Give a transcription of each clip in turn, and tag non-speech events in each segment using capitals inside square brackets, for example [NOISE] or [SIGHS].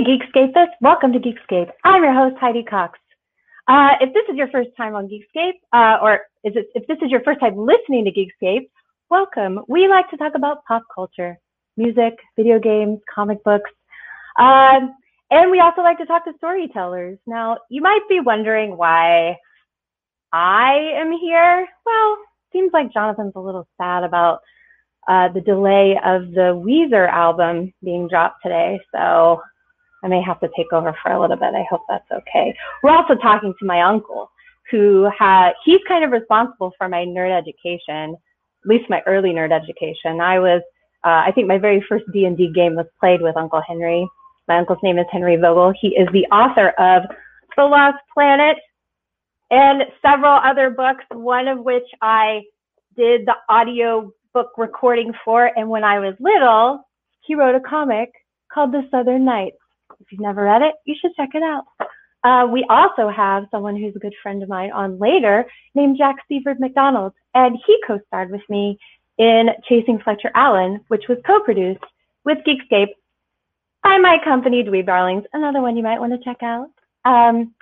Hey, Geekscapists! Welcome to Geekscape. I'm your host, Heidi Cox. Uh, if this is your first time on Geekscape, uh, or it, if this is your first time listening to Geekscape, welcome. We like to talk about pop culture, music, video games, comic books, um, and we also like to talk to storytellers. Now, you might be wondering why I am here. Well, seems like Jonathan's a little sad about uh, the delay of the Weezer album being dropped today, so I may have to take over for a little bit. I hope that's okay. We're also talking to my uncle, who had he's kind of responsible for my nerd education, at least my early nerd education. I was, uh, I think my very first D and D game was played with Uncle Henry. My uncle's name is Henry Vogel. He is the author of The Lost Planet and several other books, one of which I did the audio book recording for. And when I was little, he wrote a comic called The Southern Knights. If you've never read it, you should check it out. Uh, we also have someone who's a good friend of mine on later named Jack Seavor McDonald, and he co-starred with me in Chasing Fletcher Allen, which was co-produced with Geekscape by my company, Dweeb Darlings, another one you might want to check out. Um,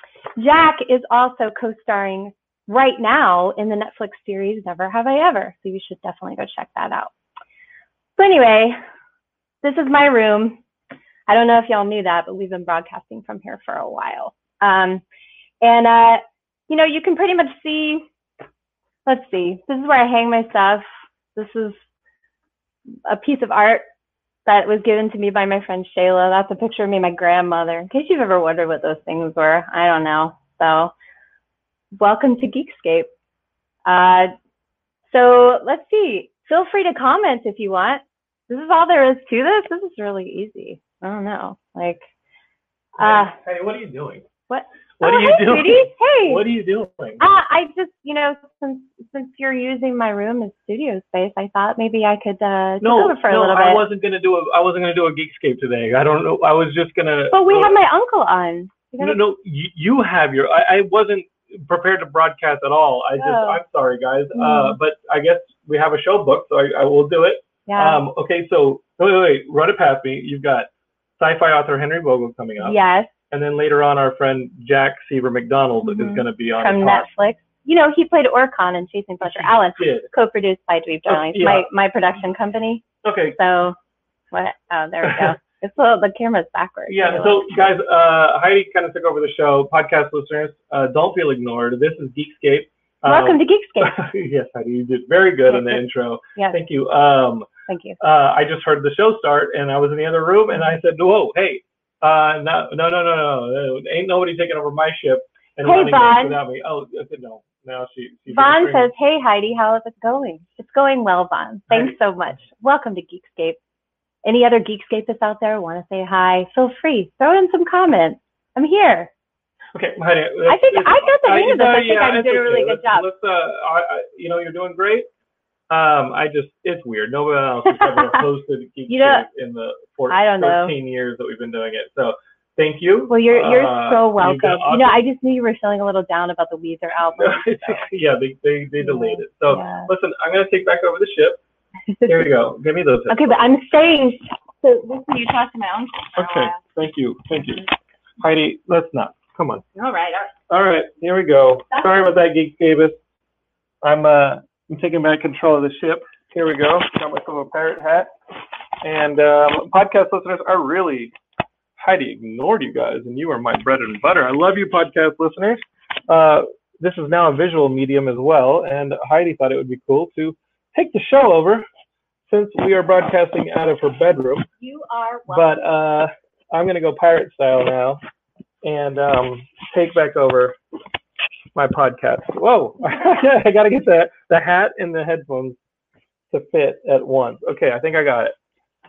Jack is also co-starring right now in the Netflix series Never Have I Ever, so you should definitely go check that out. So anyway, this is my room. I don't know if y'all knew that, but we've been broadcasting from here for a while. Um, and, uh, you know, you can pretty much see, let's see, this is where I hang my stuff. This is a piece of art that was given to me by my friend Shayla. That's a picture of me my grandmother. In case you've ever wondered what those things were, I don't know. So, welcome to Geekscape. Uh, so let's see. Feel free to comment if you want. This is all there is to this. This is really easy. I don't know. Like, uh, hey, what are you doing? what? What oh, are you hey, doing? Hey. What are you doing? Uh, I just, you know, since since you're using my room as studio space, I thought maybe I could uh, no, over for a no, little I wasn't gonna do a. I wasn't gonna do a Geekscape today. I don't know. I was just gonna. But we go- have my uncle on. No, gotta- no. You, you have your. I, I wasn't prepared to broadcast at all. I just. Oh. I'm sorry, guys. Mm. Uh, but I guess we have a show booked, so I, I will do it. yeah. Um. Okay. So wait, wait, wait. Run it past me. You've got sci-fi author Henry Vogel coming up. yes, And then later on, our friend Jack Seavor McDonald is Mhm. going to be on from. Netflix. You know, he played Orcon in Chasing Fletcher Allen, co-produced by Dweeb Oh, yeah. my my production company. Okay. So, what? Oh, there we go. [LAUGHS] it's a little, the camera's backwards. Yeah, so guys, uh, Heidi kind of took over the show. Podcast listeners, uh, don't feel ignored. This is Geekscape. Um, welcome to Geekscape. [LAUGHS] yes, Heidi, you did very good in the [LAUGHS] intro. Yes, Thank you. Um, thank you. uh, I just heard the show start, and I was in the other room, and I said, "Whoa, hey, uh, no, no, no, no, no, ain't nobody taking over my ship and Hey, running Vaughn. without me." Oh, I said no. Now she. she's Vaughn says, "Hey Heidi, how is it going? It's going well, Vaughn. Thanks Heidi. so much. Welcome to Geekscape. Any other Geekscapists out there want to say hi? Feel free. Throw in some comments. I'm here. Okay, Heidi. I think I got the hang of this. I think I did a really good job. Let's, uh, I, I, you know, you're doing great. Um, I just, it's weird. No one else has ever [LAUGHS] hosted Geek You know, in the four, I don't know. 13 years that we've been doing it. So thank you. Well, you're you're Uh, so welcome. been You know. I just knew you were feeling a little down about the Weezer album. [LAUGHS] so, yeah, they, they, they delayed it. So yeah. listen, I'm going to take back over the ship. Here we go. Give me those. [LAUGHS] okay, but I'm staying. So listen, you talk to my uncle. Okay, thank you. Thank you. Heidi, let's not. Come on. All right. All right. Here we go. Sorry about that, Geek Davis. I'm uh I'm taking back control of the ship. Here we go. Got myself a pirate hat. And um, podcast listeners are really Heidi ignored you guys, and you are my bread and butter. I love you, podcast listeners. Uh, this is now a visual medium as well, and Heidi thought it would be cool to take the show over since we are broadcasting out of her bedroom You are welcome. but uh, I'm gonna go pirate style now and um, take back over my podcast. Whoa, [LAUGHS] I gotta get the the hat and the headphones to fit at once. Okay, I think I got it.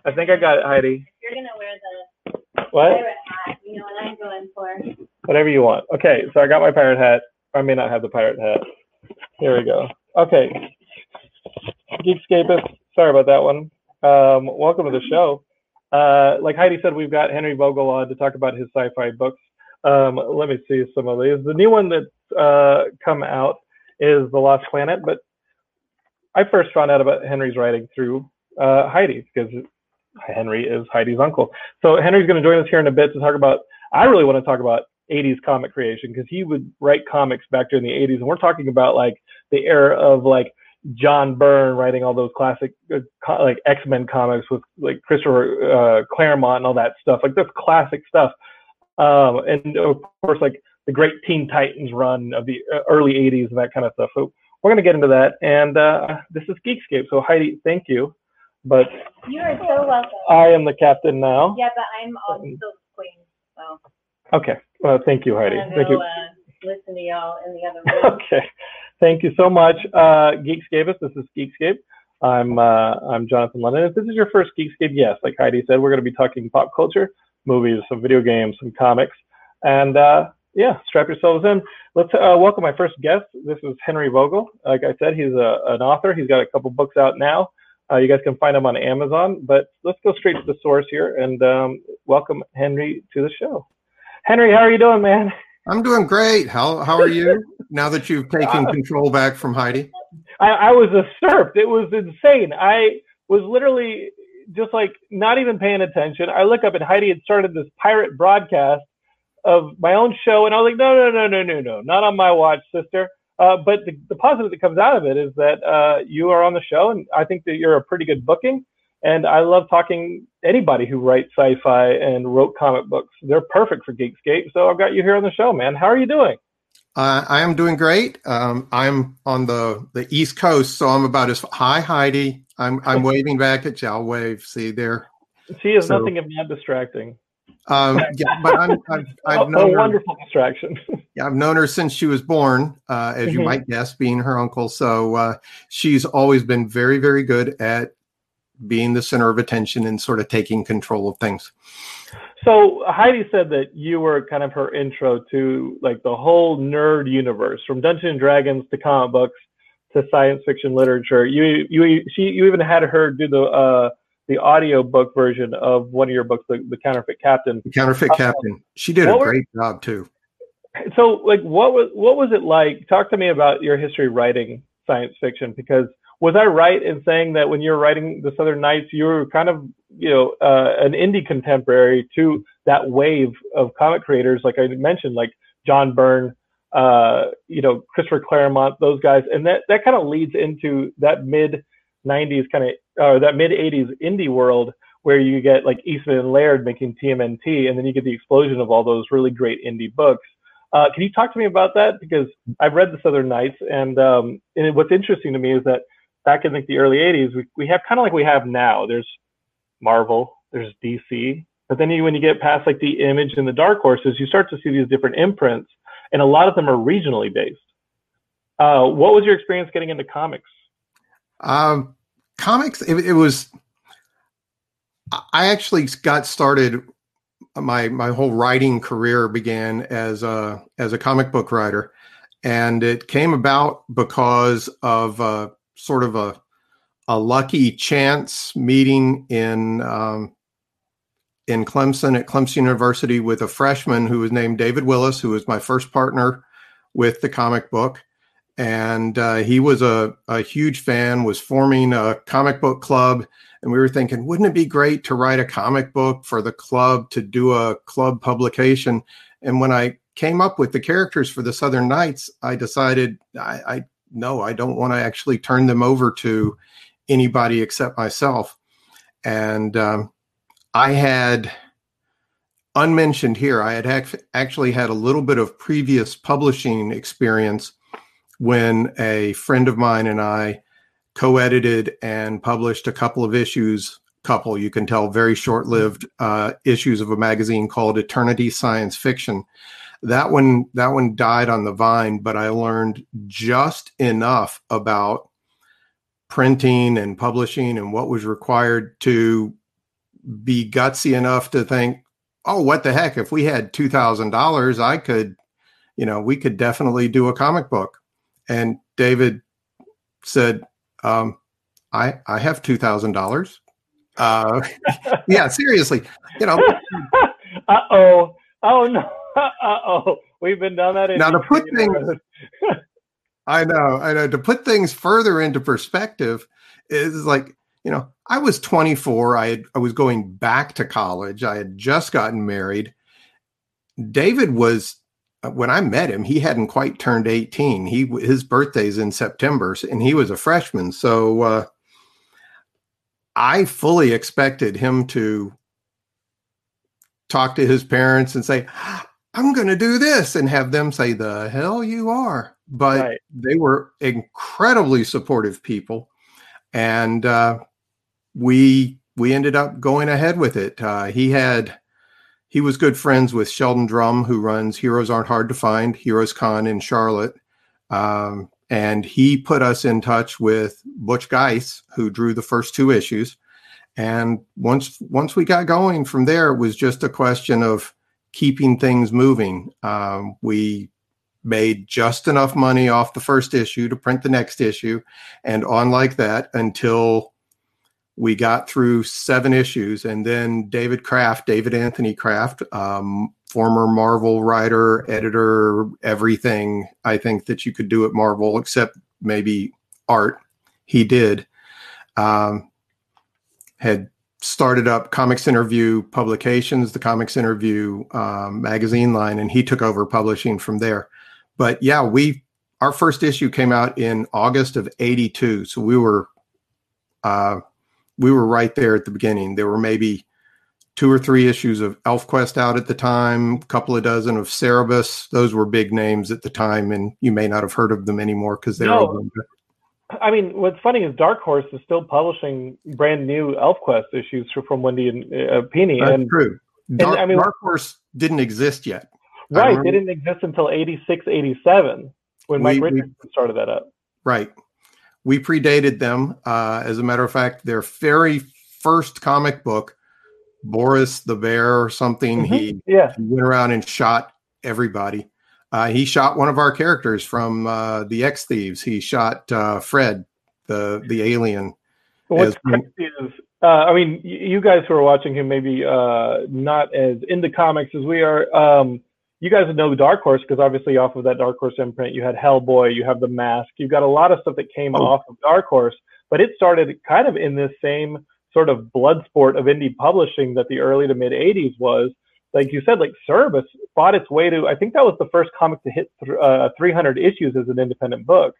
I think I got it, Heidi. You're gonna wear the What? pirate hat. You know what I'm going for. Whatever you want. Okay, so I got my pirate hat. I may not have the pirate hat. Here we go. Okay, Geekscapist. Sorry about that one. Um, welcome to the show. Uh, like Heidi said, we've got Henry Vogel on to talk about his sci-fi books. Um, let me see some of these. The new one that's uh, come out is The Lost Planet, but I first found out about Henry's writing through uh, Heidi because Henry is Heidi's uncle. So Henry's going to join us here in a bit to talk about. I really want to talk about 80s comic creation because he would write comics back during the 80s, and we're talking about like the era of like John Byrne writing all those classic uh, co- like X-Men comics with like Christopher uh, Claremont and all that stuff. Like that's classic stuff. Um, and of course, like the great Teen Titans run of the uh, early 80s and that kind of stuff. So we're going to get into that. And uh, this is Geekscape. So Heidi, thank you. But You are so welcome. I am the captain now. yeah, but I'm also the queen. So Okay. Well, thank you, Heidi. Gonna Thank go you. uh, listen to y'all in the other [LAUGHS] room. Okay. Thank you so much, uh, Geekscape. This is Geekscape. I'm uh, I'm Jonathan London. If this is your first Geekscape, yes, like Heidi said, we're going to be talking pop culture, movies, some video games, some comics, and uh, yeah, strap yourselves in. Let's uh, welcome my first guest. This is Henry Vogel. Like I said, he's a, an author. He's got a couple books out now. Uh, you guys can find him on Amazon. But let's go straight to the source here and um, welcome Henry to the show. Henry, how are you doing, man? I'm doing great. How how are you? [LAUGHS] now that you've taken control back from Heidi. I, I was usurped. It was insane. I was literally just like not even paying attention. I look up and Heidi had started this pirate broadcast of my own show, and I was like, no, no, no, no, no, no, not on my watch, sister. Uh, but the, the positive that comes out of it is that uh, you are on the show, and I think that you're a pretty good booking. And I love talking anybody who writes sci-fi and wrote comic books. They're perfect for Geekscape. So I've got you here on the show, man. How are you doing? Uh, I am doing great. Um, I'm on the the East Coast, so I'm about as hi Heidi. I'm I'm waving back at you. I'll wave. See there. She is So- nothing if not distracting. Um, yeah, but I'm, I've, a, [LAUGHS] I've a known her. wonderful distraction. [LAUGHS] Yeah, I've known her since she was born, uh, as you Mhm. might guess, being her uncle. So uh, she's always been very, very good at being the center of attention and sort of taking control of things. So Heidi said that you were kind of her intro to like the whole nerd universe, from Dungeons and Dragons to comic books to science fiction literature. You you she you even had her do the uh the audio book version of one of your books, the, the Counterfeit Captain. The counterfeit captain. She did a great job too. So like what was what was it like? Talk to me about your history writing science fiction because was I right in saying that when you were writing the Southern Knights, you were kind of you know uh, an indie contemporary to that wave of comic creators, like I mentioned, like John Byrne, uh, you know Christopher Claremont, those guys, and that that kind of leads into that mid '90s kind of or that mid '80s indie world where you get like Eastman and Laird making TMNT, and then you get the explosion of all those really great indie books. Uh, can you talk to me about that? Because I've read the Southern Knights, and um, and what's interesting to me is that back in like the early '80s, we we have kind of like we have now. There's Marvel, there's DC, but then you, when you get past like the Image and the Dark Horses, you start to see these different imprints, and a lot of them are regionally based. Uh, what was your experience getting into comics? Um, comics. It, it was. I actually got started my my whole writing career began as a as a comic book writer, and it came about because of uh, sort of a a lucky chance meeting in um, in Clemson at Clemson University with a freshman who was named David Willis, who was my first partner with the comic book. And uh, he was a, a huge fan, was forming a comic book club. And we were thinking, wouldn't it be great to write a comic book for the club to do a club publication? And when I came up with the characters for the Southern Knights, I decided I, I no, I don't want to actually turn them over to anybody except myself. And um, I had unmentioned here, I had ac- actually had a little bit of previous publishing experience when a friend of mine and I co-edited and published a couple of issues couple you can tell very short-lived uh, issues of a magazine called eternity science fiction that one that one died on the vine but i learned just enough about printing and publishing and what was required to be gutsy enough to think, oh, what the heck? If we had two thousand dollars, I could, you know, we could definitely do a comic book. And David said, um, I I have two thousand dollars. Uh, [LAUGHS] yeah, seriously, you know. [LAUGHS] uh oh, oh no, [LAUGHS] uh oh, we've been down that. Now to put things, I know, I know. To put things further into perspective, is like you know, I was 24. I had, I was going back to college. I had just gotten married. David was uh, when I met him, he hadn't quite turned 18. He his birthday's in September, and he was a freshman. So uh, I fully expected him to talk to his parents and say, "I'm going to do this," and have them say, "The hell you are." But right. they were incredibly supportive people, and uh, we we ended up going ahead with it. Uh, he had he was good friends with Shelton Drum, who runs Heroes Aren't Hard to Find, Heroes Con in Charlotte. Um, and he put us in touch with Butch Guice, who drew the first two issues. And once once we got going from there, it was just a question of keeping things moving. Um, we made just enough money off the first issue to print the next issue, and on like that until we got through seven issues, and then David Kraft, David Anthony Kraft, um, former Marvel writer, editor, everything I think that you could do at Marvel, except maybe art. He did. Um, had started up Comics Interview Publications, the Comics Interview um, magazine line, and he took over publishing from there. But yeah, we our first issue came out in August of '82, so we were uh, we were right there at the beginning. There were maybe two or three issues of ElfQuest out at the time, a couple of dozen of Cerebus. Those were big names at the time, and you may not have heard of them anymore because they're. No. I mean, what's funny is Dark Horse is still publishing brand new ElfQuest issues from Wendy and uh, Pini. That's and, true. Dark, and, I mean, Dark Horse didn't exist yet. Right, it didn't exist until 86, 87 when Mike we, Richardson started that up. Right we predated them. Uh, as a matter of fact, their very first comic book, Boris the Bear or something, mm-hmm. he, yeah. he went around and shot everybody. Uh, he shot one of our characters from uh, the X Thieves. He shot uh, Fred, the the alien. What's crazy is, uh, I mean, you guys who are watching him maybe uh, not as into comics as we are. Um, you guys know Dark Horse because obviously off of that Dark Horse imprint, you had Hellboy, you have The Mask, you've got a lot of stuff that came oh. off of Dark Horse, but it started kind of in this same sort of blood sport of indie publishing that the early to mid 80s was. Like you said, like Cerebus fought its way to, I think that was the first comic to hit th- uh, 300 issues as an independent book.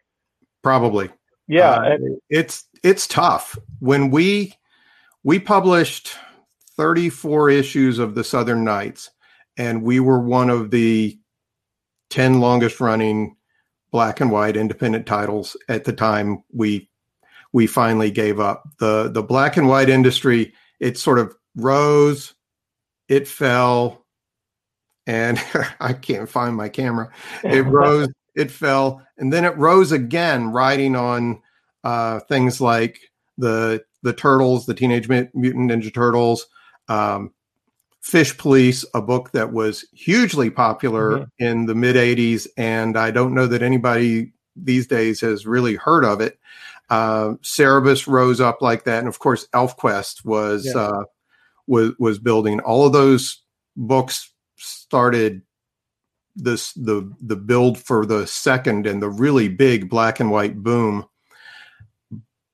Probably. Yeah. Uh, and- it's, it's tough. When we, we published 34 issues of the Southern Knights and we were one of the 10 longest running black and white independent titles at the time we we finally gave up. The the black and white industry it sort of rose it fell and [LAUGHS] i can't find my camera. It [LAUGHS] rose it fell and then it rose again riding on uh, things like the the turtles the teenage mutant ninja turtles um, Fish Police, a book that was hugely popular Mhm. in the mid 80s. And I don't know that anybody these days has really heard of it. Uh, Cerebus rose up like that. And of course, ElfQuest was, Yeah. uh, was, was building. All of those books started this the the build for the second and the really big black and white boom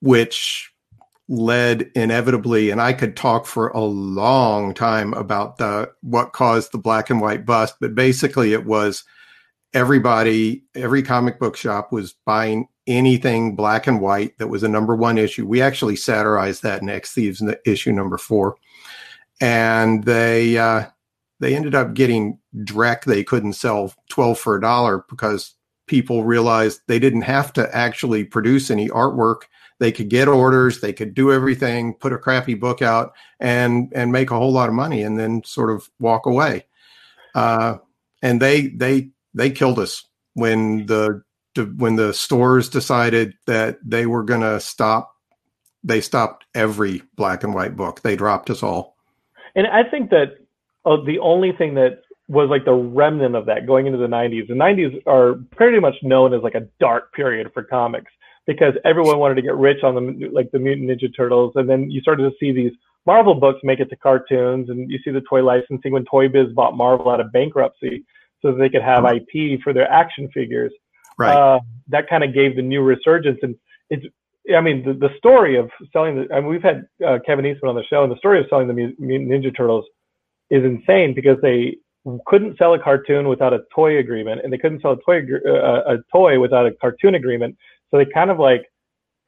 which led inevitably and i could talk for a long time about the what caused the black and white bust but basically it was everybody every comic book shop was buying anything black and white that was a number one issue. We actually satirized that in x thieves issue number four. And they uh they ended up getting Drek they couldn't sell 12 for a dollar because people realized they didn't have to actually produce any artwork they could get orders they could do everything put a crappy book out and and make a whole lot of money and then sort of walk away. Uh, and they they they killed us when the when the stores decided that they were going to stop they stopped every black and white book. They dropped us all. And I think that uh, the only thing that was like the remnant of that going into the 90s, the 90s are pretty much known as like a dark period for comics because everyone wanted to get rich on the like the Mutant Ninja Turtles, and then you started to see these Marvel books make it to cartoons, and you see the toy licensing when Toy Biz bought Marvel out of bankruptcy so that they could have IP for their action figures. right Uh, that kind of gave the new resurgence, and it's. I mean, the, the story of selling the. I mean, we've had uh, Kevin Eastman on the show, and the story of selling the Mutant Ninja Turtles is insane because they couldn't sell a cartoon without a toy agreement, and they couldn't sell a toy uh, a toy without a cartoon agreement. So they kind of like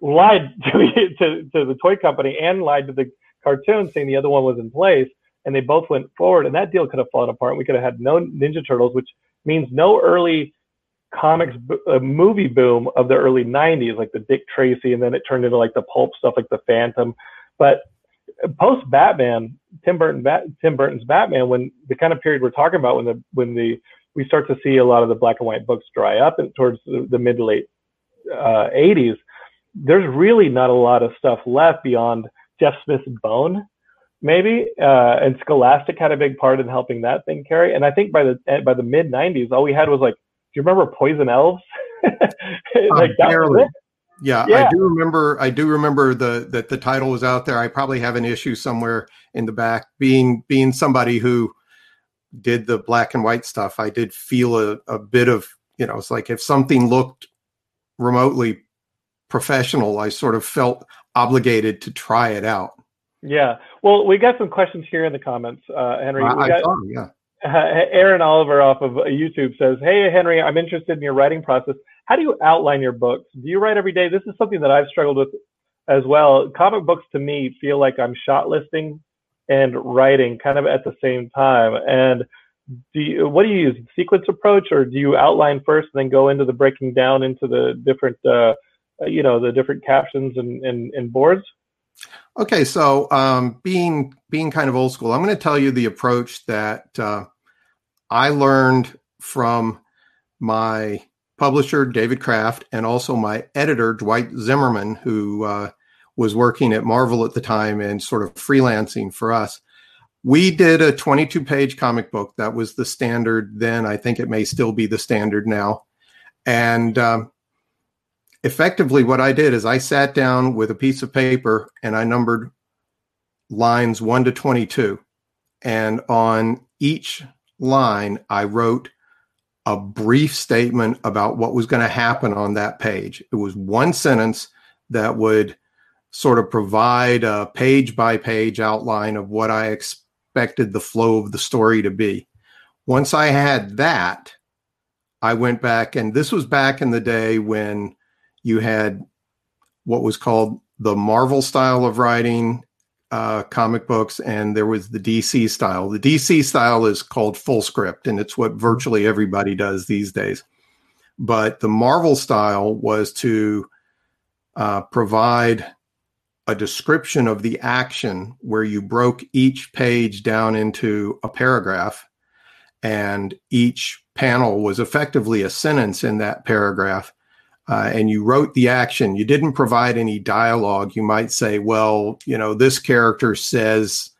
lied [LAUGHS] to, to to the toy company and lied to the cartoon, saying the other one was in place, and they both went forward, and that deal could have fallen apart. We could have had no Ninja Turtles, which means no early comics uh, movie boom of the early 90s like the dick tracy and then it turned into like the pulp stuff like the phantom but post batman tim burton tim burton's batman when the kind of period we're talking about when the when the we start to see a lot of the black and white books dry up and towards the, the mid to late uh, 80s there's really not a lot of stuff left beyond jeff smith's bone maybe uh, and scholastic had a big part in helping that thing carry and i think by the by the mid 90s all we had was like do you remember Poison Elves? [LAUGHS] like barely. Yeah, Yeah. I do remember. I do remember the that the title was out there. I probably have an issue somewhere in the back. Being being somebody who did the black and white stuff, I did feel a, a bit of you know. It's like if something looked remotely professional, I sort of felt obligated to try it out. Yeah. Well, we got some questions here in the comments, uh, Henry. I, we I got thought, yeah. uh, [LAUGHS] Aaron Oliver off of YouTube says, "Hey Henry, I'm interested in your writing process. How do you outline your books? Do you write every day? This is something that I've struggled with as well. Comic books to me feel like I'm shot listing and writing kind of at the same time. And do you, what do you use? Sequence approach, or do you outline first and then go into the breaking down into the different, uh, you know, the different captions and, and, and boards? Okay, so um, being being kind of old school, I'm going to tell you the approach that uh, I learned from my publisher David Kraft and also my editor Dwight Zimmerman, who uh, was working at Marvel at the time and sort of freelancing for us. We did a 22 page comic book that was the standard then. I think it may still be the standard now, and um, effectively what I did is I sat down with a piece of paper and I numbered lines 1 to 22 and on each line I wrote a brief statement about what was going to happen on that page. It was one sentence that would sort of provide a page by page outline of what I expected the flow of the story to be. Once I had that, I went back, and this was back in the day when you had what was called the Marvel style of writing uh, comic books, and there was the DC style. The DC style is called full script, and it's what virtually everybody does these days. But the Marvel style was to uh, provide a description of the action where you broke each page down into a paragraph, and each panel was effectively a sentence in that paragraph uh, and you wrote the action, you didn't provide any dialogue. You might say, well, you know, this character says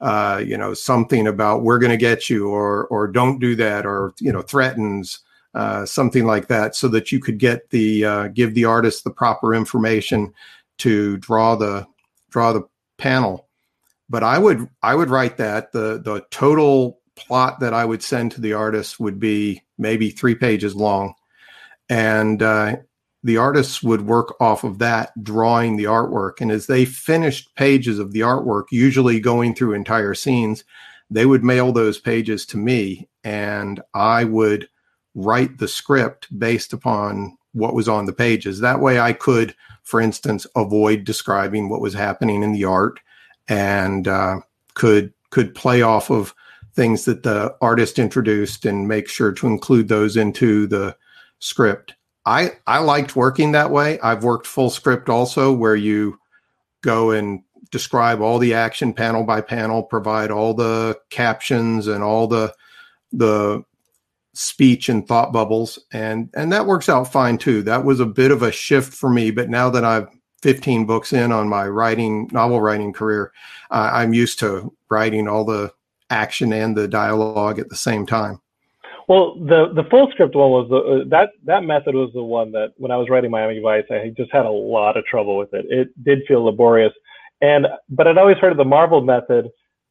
uh, you know, something about we're going to get you or or don't do that or you know threatens uh, something like that, so that you could get the uh, give the artist the proper information to draw the draw the panel. But I would I would write that the the total plot that I would send to the artist would be maybe three pages long, and uh, the artists would work off of that, drawing the artwork. And as they finished pages of the artwork, usually going through entire scenes, they would mail those pages to me, and I would write the script based upon what was on the pages. That way, I could, for instance, avoid describing what was happening in the art, and uh, could could play off of things that the artist introduced and make sure to include those into the script. I I liked working that way. I've worked full script also where you go and describe all the action panel by panel, provide all the captions and all the the speech and thought bubbles and and that works out fine too. That was a bit of a shift for me, but now that I've 15 books in on my writing novel writing career, uh, I'm used to writing all the action and the dialogue at the same time. Well, the the full script one was the, uh, that that method was the one that when I was writing Miami Vice, I just had a lot of trouble with it. It did feel laborious, and but I'd always heard of the Marvel method,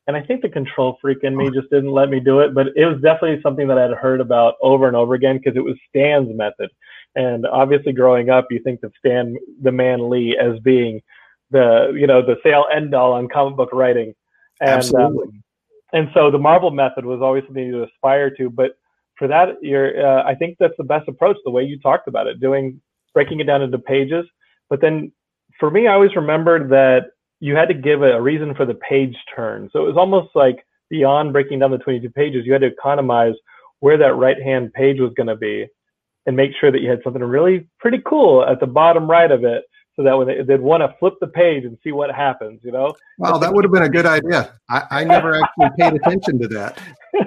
and I think the control freak in me just didn't let me do it. But it was definitely something that I'd heard about over and over again because it was Stan's method, and obviously growing up, you think of Stan the Man Lee as being the you know the sale end all on comic book writing, and um, Absolutely. um, and so the Marvel method was always something to aspire to, but for that, you're, uh, I think that's the best approach, the way you talked about it, doing, breaking it down into pages. But then for me, I always remembered that you had to give a, reason for the page turn. So it was almost like beyond breaking down the 22 pages, you had to economize where that right hand page was going to be and make sure that you had something really pretty cool at the bottom right of it so that when they, would want to flip the page and see what happens, you know? Wow, that would have been a good idea. I, I never actually paid attention to that. [LAUGHS]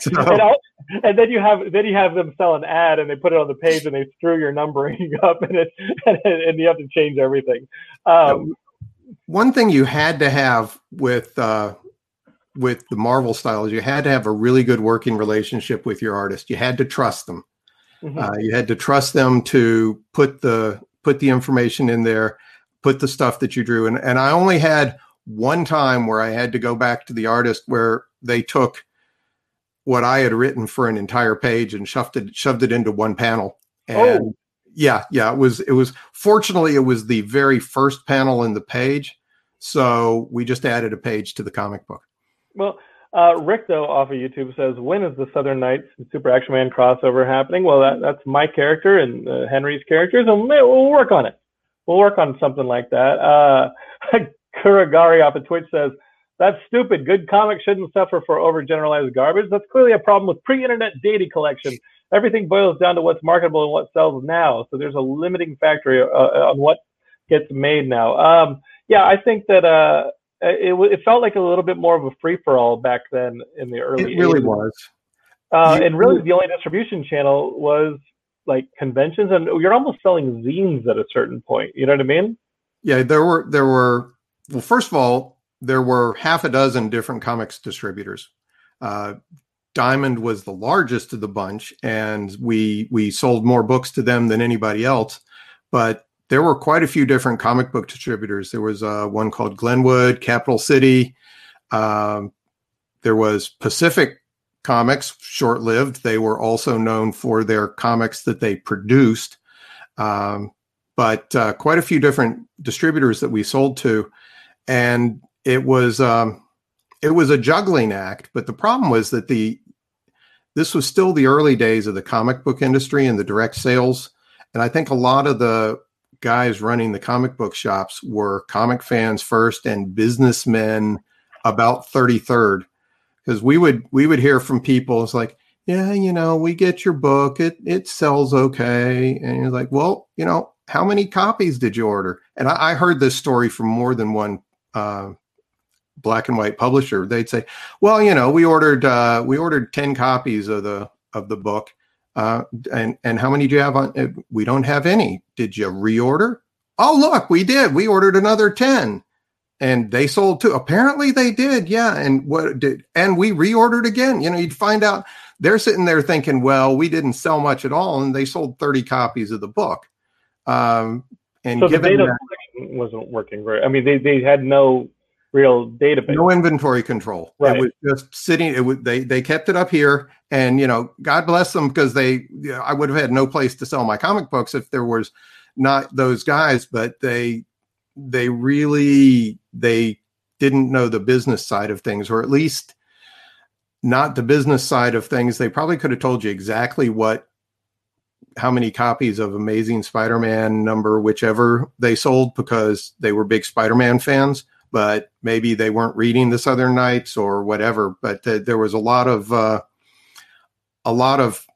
So. And, and, then you have then you have them sell an ad and they put it on the page and they screw your numbering [LAUGHS] up and it and, and you have to change everything. Um, One thing you had to have with uh, with the Marvel style is you had to have a really good working relationship with your artist. You had to trust them. Mm-hmm. Uh, you had to trust them to put the put the information in there, put the stuff that you drew. And and I only had one time where I had to go back to the artist where they took what I had written for an entire page and shoved it shoved it into one panel. And oh. Yeah, yeah, it was it was fortunately it was the very first panel in the page. So we just added a page to the comic book. Well, uh, Rick though off of YouTube says, when is the Southern Knights and Super Action Man crossover happening? Well, that, that's my character and uh, Henry's characters, and we'll work on it. We'll work on something like that. Uh, [LAUGHS] Kuragari off of Twitch says, that's stupid. Good comics shouldn't suffer for overgeneralized garbage. That's clearly a problem with pre-internet data collection. Everything boils down to what's marketable and what sells now. So there's a limiting factor uh, uh, on what gets made now. Um, yeah, I think that uh, it, it felt like a little bit more of a free for all back then in the early. It really 80s. was. Uh, and really, the only distribution channel was like conventions, and you're almost selling zines at a certain point. You know what I mean? Yeah, there were there were. Well, first of all, there were half a dozen different comics distributors. Uh, Diamond was the largest of the bunch, and we we sold more books to them than anybody else. But there were quite a few different comic book distributors. There was uh, one called Glenwood, Capital City. Um, there was Pacific Comics, short lived. They were also known for their comics that they produced. Um, but uh, quite a few different distributors that we sold to. And it was um, it was a juggling act. But the problem was that the this was still the early days of the comic book industry and the direct sales, and I think a lot of the guys running the comic book shops were comic fans first and businessmen about 33rd because we would we would hear from people it's like yeah you know we get your book it it sells okay. And you're like well you know how many copies did you order? And i, I heard this story from more than one uh, black and white publisher, they'd say, "Well, you know, we ordered uh, we ordered ten copies of the of the book, uh, and and how many do you have on? Uh, we don't have any. Did you reorder? Oh, look, we did. We ordered another ten, and they sold too. Apparently they did, yeah. And what did and we reordered again. You know, you'd find out they're sitting there thinking, well, we didn't sell much at all, and they sold 30 copies of the book. Um, and So the data that, wasn't working very. I mean, they they had no real database. no inventory control. Right. It was just sitting. It was, they they kept it up here, and you know, God bless them because they. You know, I would have had no place to sell my comic books if there was not those guys, but they they really they didn't know the business side of things, or at least not the business side of things. They probably could have told you exactly what how many copies of Amazing Spider-Man number whichever they sold because they were big Spider-Man fans but maybe they weren't reading the Southern Knights or whatever. But th- there was a lot of uh, a lot of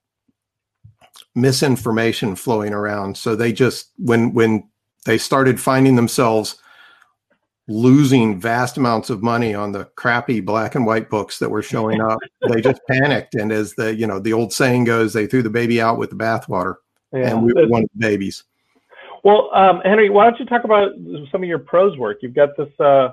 misinformation flowing around. So they just when when they started finding themselves losing vast amounts of money on the crappy black and white books that were showing up, [LAUGHS] they just panicked. And as the you know the old saying goes, they threw the baby out with the bathwater, Yeah. and we were one of the babies. Well, um, Henry, why don't you talk about some of your prose work? You've got this uh,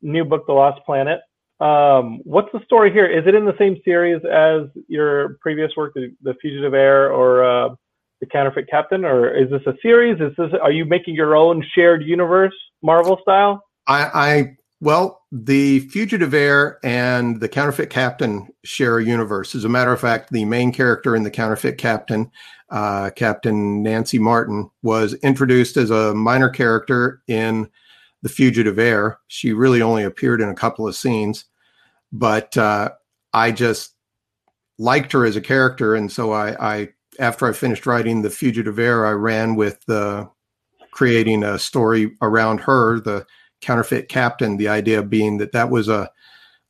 new book, The Lost Planet. Um, what's the story here? Is it in the same series as your previous work, The, the Fugitive Heir or uh, The Counterfeit Captain, or is this a series? Is this are you making your own shared universe, Marvel style? I, I well, the fugitive heir and the counterfeit captain share a universe. As a matter of fact, the main character in the counterfeit captain, uh, Captain Nancy Martin, was introduced as a minor character in the fugitive heir. She really only appeared in a couple of scenes, but uh, I just liked her as a character, and so I, I after I finished writing the fugitive heir, I ran with the creating a story around her. The counterfeit captain the idea being that that was a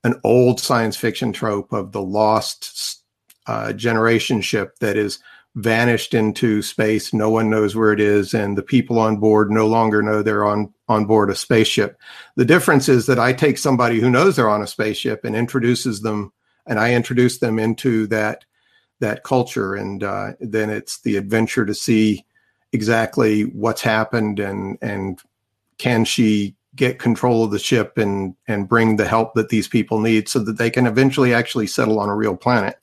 an old science fiction trope of the lost uh, generation ship that is vanished into space. No one knows where it is and the people on board no longer know they're on on board a spaceship. The difference is that i take somebody who knows they're on a spaceship and introduces them and i introduce them into that that culture and uh, then it's the adventure to see exactly what's happened and and can she get control of the ship and and bring the help that these people need so that they can eventually actually settle on a real planet.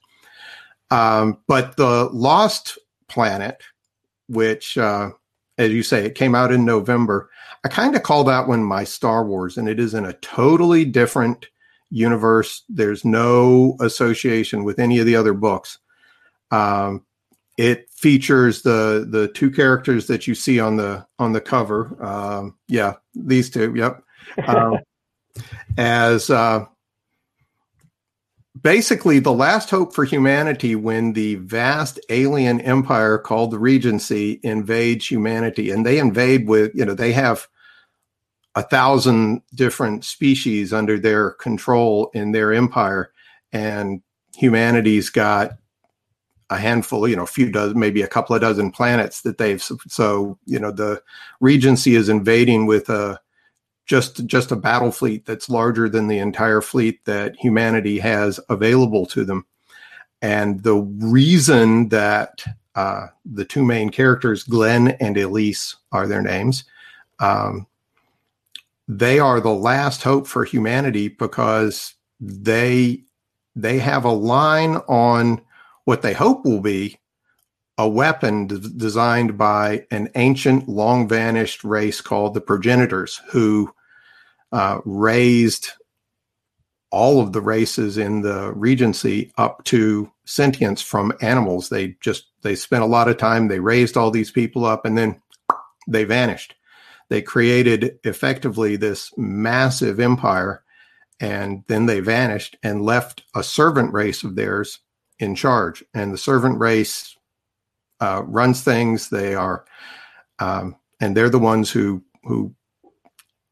Um, but the lost planet which uh, as you say it came out in november i kind of call that one my star wars and it is in a totally different universe. There's no association with any of the other books. Um, it features the the two characters that you see on the on the cover. Um, yeah these two yep. Um, [LAUGHS] as uh, basically the last hope for humanity when the vast alien empire called the regency invades humanity and they invade with you know they have a thousand different species under their control in their empire and humanity's got a handful, you know, a few dozen, maybe a couple of dozen planets that they've. So, you know, the Regency is invading with a just just a battle fleet that's larger than the entire fleet that humanity has available to them. And the reason that uh, the two main characters, Glenn and Elise, are their names. Um, they are the last hope for humanity because they they have a line on what they hope will be a weapon d- designed by an ancient, long vanished race called the progenitors, who uh, raised all of the races in the Regency up to sentience from animals. They just they spent a lot of time. They raised all these people up, and then they vanished. They created effectively this massive empire, and then they vanished and left a servant race of theirs in charge. And the servant race uh, runs things. They are, um, and they're the ones who who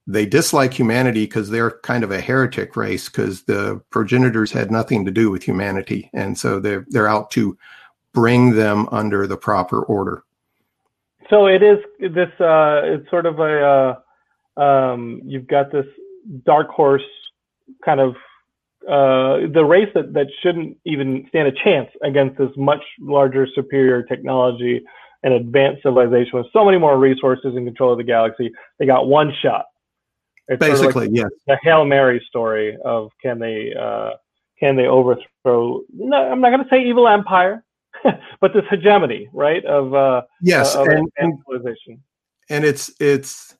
they dislike humanity because they're kind of a heretic race because the progenitors had nothing to do with humanity, and so they're they're out to bring them under the proper order. So it is this. Uh, it's sort of a. Uh, um, you've got this dark horse kind of uh, the race that, that shouldn't even stand a chance against this much larger, superior technology and advanced civilization with so many more resources and control of the galaxy. They got one shot. It's sort of like Basically, yes. the Hail Mary story of can they uh, can they overthrow? No, I'm not going to say evil empire, [LAUGHS] but this hegemony, right? Of uh, Yes, uh, of and civilization. and it's it's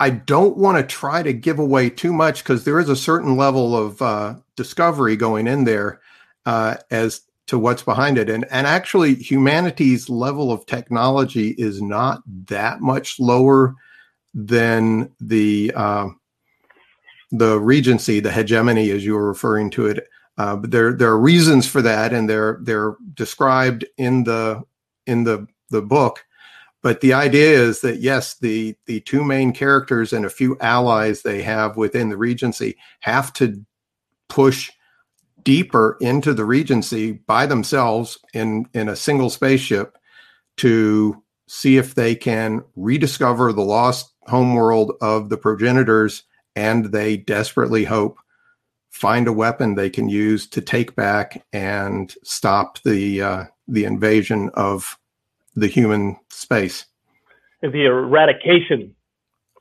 i don't want to try to give away too much because there is a certain level of uh, discovery going in there uh, as to what's behind it. And and actually humanity's level of technology is not that much lower than the um, the regency the hegemony as you were referring to it. Uh, but there there are reasons for that and they're they're described in the in the the book but the idea is that yes the the two main characters and a few allies they have within the regency have to push deeper into the regency by themselves in in a single spaceship to see if they can rediscover the lost homeworld of the progenitors and they desperately hope find a weapon they can use to take back and stop the uh, the invasion of the human space. The eradication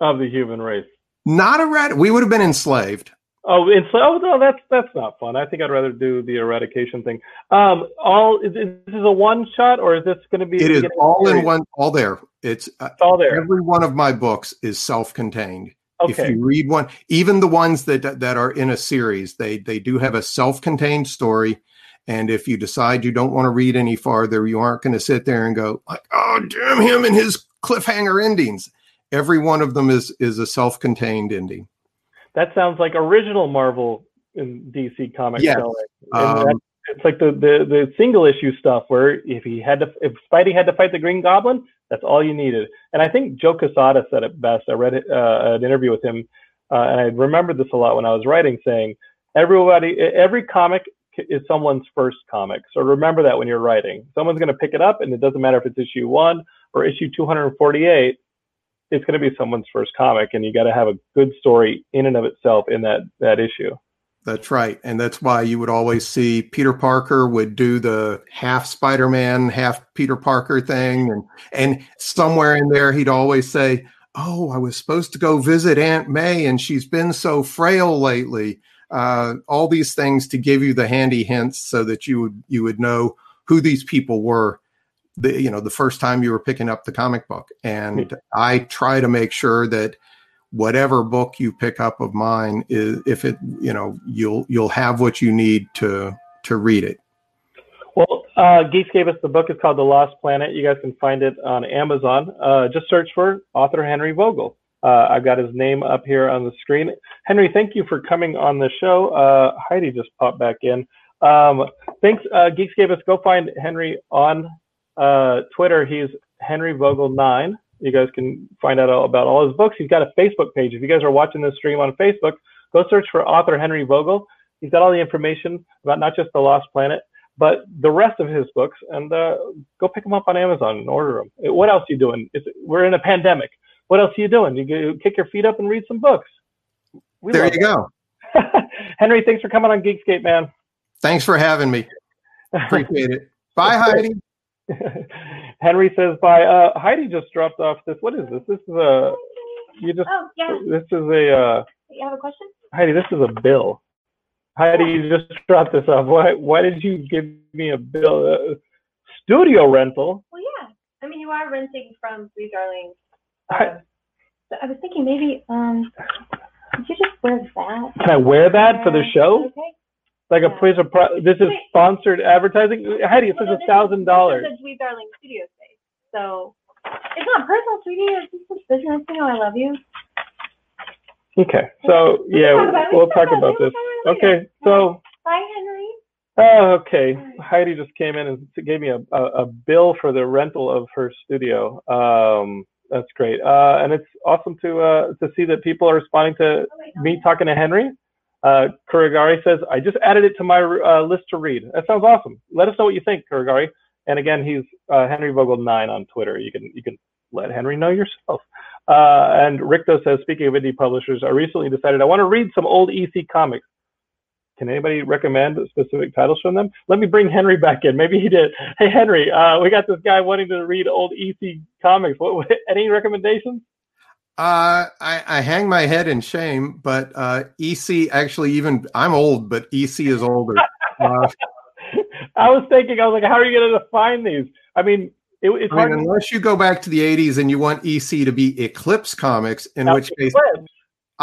of the human race. Not a rat. We would have been enslaved. Oh, so oh no, that's that's not fun. I think I'd rather do the eradication thing. Um, all is, is this is a one shot or is this going to be? It is all in one, all there. It's uh, It's all there. every one of my books is self-contained. Okay. If you read one, even the ones that that are in a series, they they do have a self-contained story. And if you decide you don't want to read any farther, you aren't going to sit there and go like, "Oh, damn him and his cliffhanger endings." Every one of them is is a self-contained ending. That sounds like original Marvel in DC Comics. Yes. Um, it's like the, the the single issue stuff where if he had to if Spidey had to fight the Green Goblin, that's all you needed. And I think Joe Quesada said it best. I read uh, an interview with him, uh, and I remembered this a lot when I was writing, saying everybody every comic is someone's first comic. So remember that when you're writing. Someone's going to pick it up, and it doesn't matter if it's issue one or issue 248. It's going to be someone's first comic, and you got to have a good story in and of itself in that that issue. That's right. And that's why you would always see Peter Parker would do the half Spider-Man, half Peter Parker thing. And and somewhere in there he'd always say, Oh, I was supposed to go visit Aunt May and she's been so frail lately. Uh, all these things to give you the handy hints so that you would you would know who these people were the you know the first time you were picking up the comic book. And I try to make sure that whatever book you pick up of mine is if it you know you'll you'll have what you need to to read it Well, uh, Geeks gave us the book. It's called The Lost Planet. You guys can find it on Amazon. Uh, just search for author Henry Vogel. Uh, I've got his name up here on the screen. Henry, thank you for coming on the show. Uh, Heidi just popped back in. Um, thanks, uh, Geeks gave us. Go find Henry on uh, Twitter. He's Henry Vogel nine. You guys can find out all about all his books. He's got a Facebook page. If you guys are watching this stream on Facebook, go search for author Henry Vogel. He's got all the information about not just the Lost Planet, but the rest of his books. And uh, go pick them up on Amazon and order them. What else are you doing? It's, we're in a pandemic. What else are you doing? You go, kick your feet up and read some books. We there love you go. [LAUGHS] Henry, thanks for coming on Geekscape, man. thanks for having me appreciate it [LAUGHS] bye [LAUGHS] heidi Henry says bye. Uh, Heidi just dropped off this. What is this? This is a. You just. Oh, yeah. This is a. Uh, You have a question? Heidi, this is a bill. Heidi, you just dropped this off. Why? Why did you give me a bill? Uh, studio rental. Well, yeah. I mean, you are renting from Sweet Darling. Uh, so I was thinking maybe, um, could you just wear that? Can I wear that for the show? Okay. Like a Yeah. place of pro- this is sponsored advertising. Heidi, it says a thousand dollars. This is a Sweet Darling studio space. So it's not personal, sweetie. It's just business. You know, I love you. Okay, so We yeah. We we'll talk about this. We'll talk about it Okay, so Bye, Henry. Oh, okay. Heidi just came in and gave me a, a, a bill for the rental of her studio. Um, that's great, uh, and it's awesome to uh, to see that people are responding to me talking to Henry. Uh, Kurigari says, "I just added it to my uh, list to read." That sounds awesome. Let us know what you think, Kurigari. And again, he's uh, Henry Vogel nine on Twitter. You can you can let Henry know yourself. Uh, and Richter says, speaking of indie publishers, I recently decided I want to read some old EC comics. Can anybody recommend specific titles from them? Let me bring Henry back in. Maybe he did. Hey Henry, uh, we got this guy wanting to read old EC comics. What, what [LAUGHS] any recommendations? Uh, I, I hang my head in shame, but uh, EC actually even I'm old, but EC is older. [LAUGHS] Uh, I was thinking, I was like, how are you going to define these? I mean, it, it's I hard. mean, to- unless you go back to the 80s and you want EC to be Eclipse Comics, in which case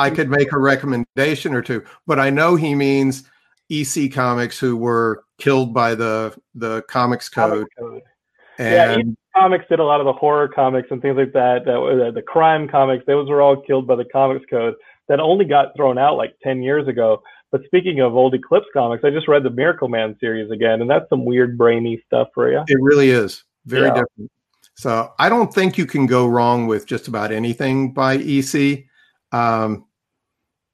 I could make a recommendation or two. But I know he means EC Comics who were killed by the the Comics Code. Comics code. Yeah, And comics did a lot of the horror comics and things like that. That were the crime comics. Those were all killed by the Comics Code. That only got thrown out like ten years ago. But speaking of old Eclipse comics, I just read the Miracle Man series again, and that's some weird brainy stuff for you. it really is very Yeah. different. So I don't think you can go wrong with just about anything by EC. Um,